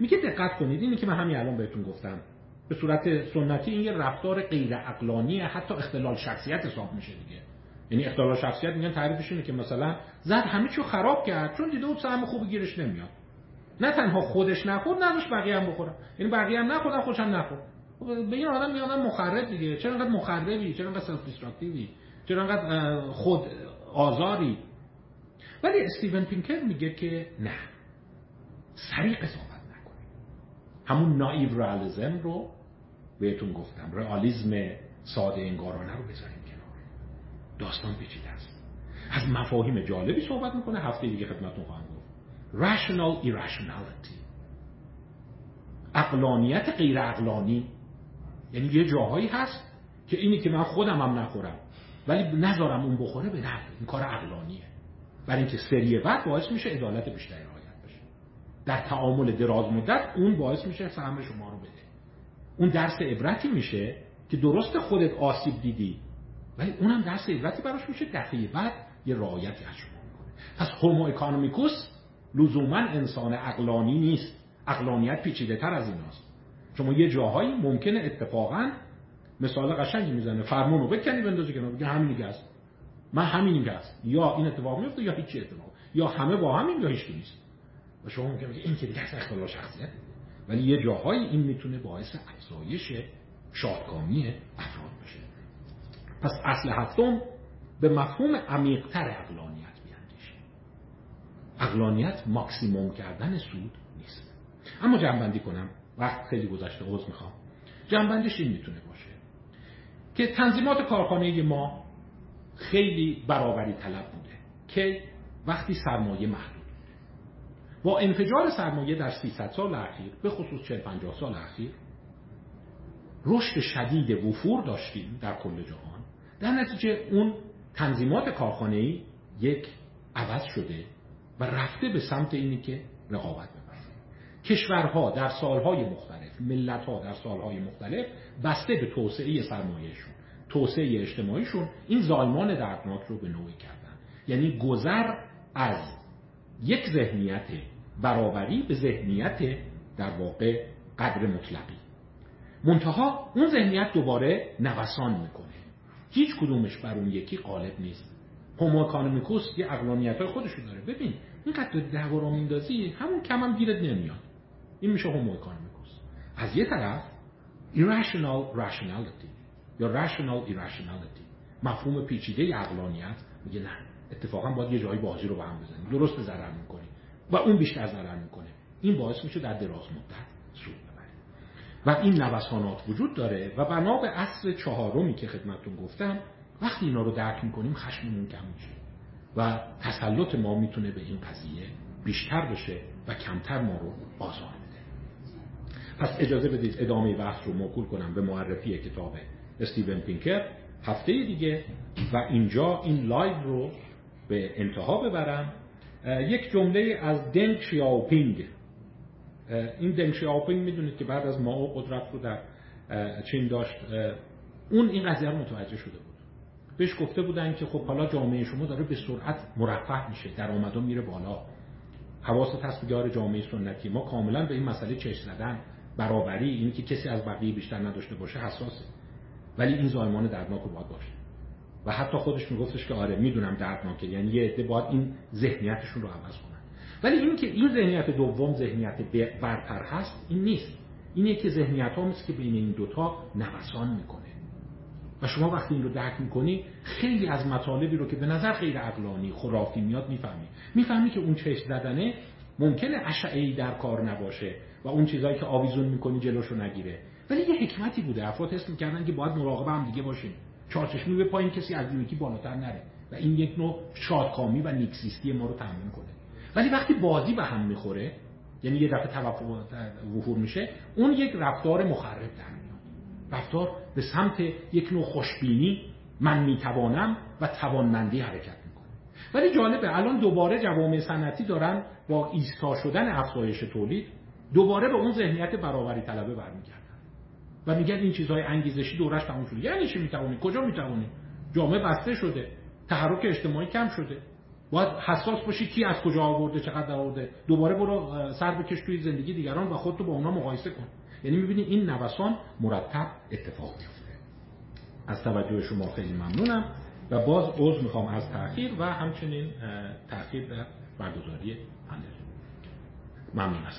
میگه دقت کنید اینی که من همین الان بهتون گفتم. به صورت سنتی این یه رفتار غیر عقلانی حتی اختلال شخصیت حساب میشه دیگه. یعنی اختلال شخصیت میگن تعریفش اینه که مثلا زد همه چیو خراب کرد چون دیده بود سهم خوب گیرش نمیاد. نه تنها خودش نخورد نداشت بقیه هم بخورن. یعنی بقیه هم نخوردن خودش هم نخورد. به این آدم میگن مخرب دیگه. چرا انقدر مخربی؟ چرا انقدر self-destructive ی چرا انقدر خود آزاری؟ ولی استیون پینکر میگه که نه. سریع قضاوت نکنید. همون naive رو بهتون گفتم realism ساده انگارانه رو بذاریم کنار. داستان پیچیده است. از مفاهیم جالبی صحبت می‌کنه هفته دیگه خدمتتون خواهم گفت. Rational irrationality. اقلانیت غیر اقلانی. یعنی یه جاهایی هست که اینی که من خودم هم نخورم ولی نذارم اون بخوره به نفع این کار عقلانیه برای اینکه سری بعد باعث میشه عدالت بیشتری رعایت بشه. در تعامل دراز مدت اون باعث میشه سهم شما رو بده. اون درس عبرتی میشه که درست خودت آسیب دیدی ولی اونم درس عبرتی براش میشه دفعه بعد یه رعایتی از شما پس هومو اکانومیکوس لزوما انسان اقلانی نیست. اقلانیت پیچیده تر از ایناست. شما یه جاهایی ممکنه اتفاقا مثال قشنگی می‌زنه فرمون رو بکنی بندازی کنار بگه همینی که هست من همینی که هست یا این اتفاق میفته یا هیچی اتفاق. یا همه با همین یا هیچ نیست. و شما ممکنه بگه این که دیگه اصلا اختلال شخصیت ولی یه جاهایی این می‌تونه باعث افزایش شادکامی افراد بشه. پس اصل هفتم به مفهوم عمیقتر اقلانیت بیاندیشه. اقلانیت ماکسیموم کردن سود نیست. اما جنبندی کنم. وقت خیلی گذشته عوض می‌خوام. جنبندش این می‌تونه باشه که تنظیمات کارخانه ما خیلی برابری طلب بوده. که وقتی سرمایه محدود با انفجار سرمایه در 300 سال اخیر به خصوص 40 50 سال اخیر رشد شدید وفور داشتیم در کل جهان. در نتیجه اون تنظیمات کارخانه‌ای یک عوض شده و رفته به سمت اینی که رقابت ببرد کشورها در سالهای مختلف ملتها در سالهای مختلف بسته به توسعه سرمایهشون توسعه اجتماعیشون این زایمان دردناک رو به نوعی کردن. یعنی گذر از یک ذهنیت برابری به ذهنیت در واقع قدر مطلقی. منتها اون ذهنیت دوباره نوسان می‌کنه. هیچ کدومش بر اون یکی غالب نیست. homo economicus یه عقلانیت های خودشو داره. ببین اینقدر دعوا رو میندازی همون کم هم گیرت نمیاد. این میشه homo economicus از یه طرف irrational rationality یا rational irrationality. مفهوم پیچیده عقلانیت میگه نه. اتفاقا باید یه جایی بازی رو به هم بزنیم. درست ضرر می‌کنی و اون بیشتر ضرر می‌کنه. این باعث میشه در دراز مدت سود ببریم. و این نوسانات وجود داره و بنا به اصل چهارمی که خدمتتون گفتم وقتی اینا رو درک می‌کنیم خشممون کم میشه و تسلط ما می‌تونه به این قضیه بیشتر بشه و کمتر ما رو آزار میده پس اجازه بدید ادامه بحث رو موکول کنم به معرفی کتاب استیون پینکر هفته دیگه و اینجا این live رو به انتها ببرم. یک جمله از دنگ شیاوپینگ. این دنگ شیاوپینگ می‌دونید که بعد از ماو قدرت رو در چین داشت. اون این قضیه رو متوجه شده بود. بهش گفته بودن که خب حالا جامعه شما داره به سرعت مرفه میشه درآمدا میره بالا. حواست هست جامعه سنتی. ما کاملا به این مسئله چشم زدن. برابری اینی که کسی از بقیه بیشتر نداشته باشه حساسه. ولی این زایمان دردناک باید باشه. و حتی خودش میگفتش که آره می‌دونم دردناکه. یعنی یه عده باید این ذهنیتشون رو عوض کنن. ولی این که این ذهنیت دوم ذهنیت برتر هست این نیست. اینه که ذهنیت ها که بین این دوتا نوسان می‌کنه. و شما وقتی این رو درک می‌کنی خیلی از مطالبی رو که به نظر غیر عقلانی خرافی میاد می‌فهمی. می‌فهمی که اون چشم زدنه ممکنه اشعه در کار نباشه و اون چیزهایی که آویزون می‌کنی جلوشو نگیره. ولی یه حکمتی بوده. افراد حس می‌کردن که باید مراقب هم دیگه باشیم. چارچشمی به پایین کسی از یکی بالاتر نره. و این یک نوع شادکامی و نیکسیستی ما رو تامین کنه. ولی وقتی بازی به هم می‌خوره یعنی یه دفعه توقع وفور میشه اون یک رفتار مخرب در میاد. رفتار به سمت یک نوع خوشبینی من می‌توانم و توانمندی حرکت می‌کنه. ولی جالبه الان دوباره جوامع صنعتی دارن با ایستا شدن افزایش تولید دوباره به اون ذهنیت برابری طلبه برمیگردن. و میگن این چیزهای انگیزشی دورش تموم شده. یعنی چی می‌توانی؟ کجا می‌توانی؟ جامعه بسته شده. تحرک اجتماعی کم شده. باید حساس باشی کی از کجا آورده چقدر آورده. دوباره برو سر بکش توی زندگی دیگران و خودتو با اونا مقایسه کن. یعنی می‌بینی این نوسان مرتب اتفاق میفته از توجه شما خیلی ممنونم. و باز عذر می‌خوام از تاخیر و همچنین تاخیر در برگزاری پنل ممنون از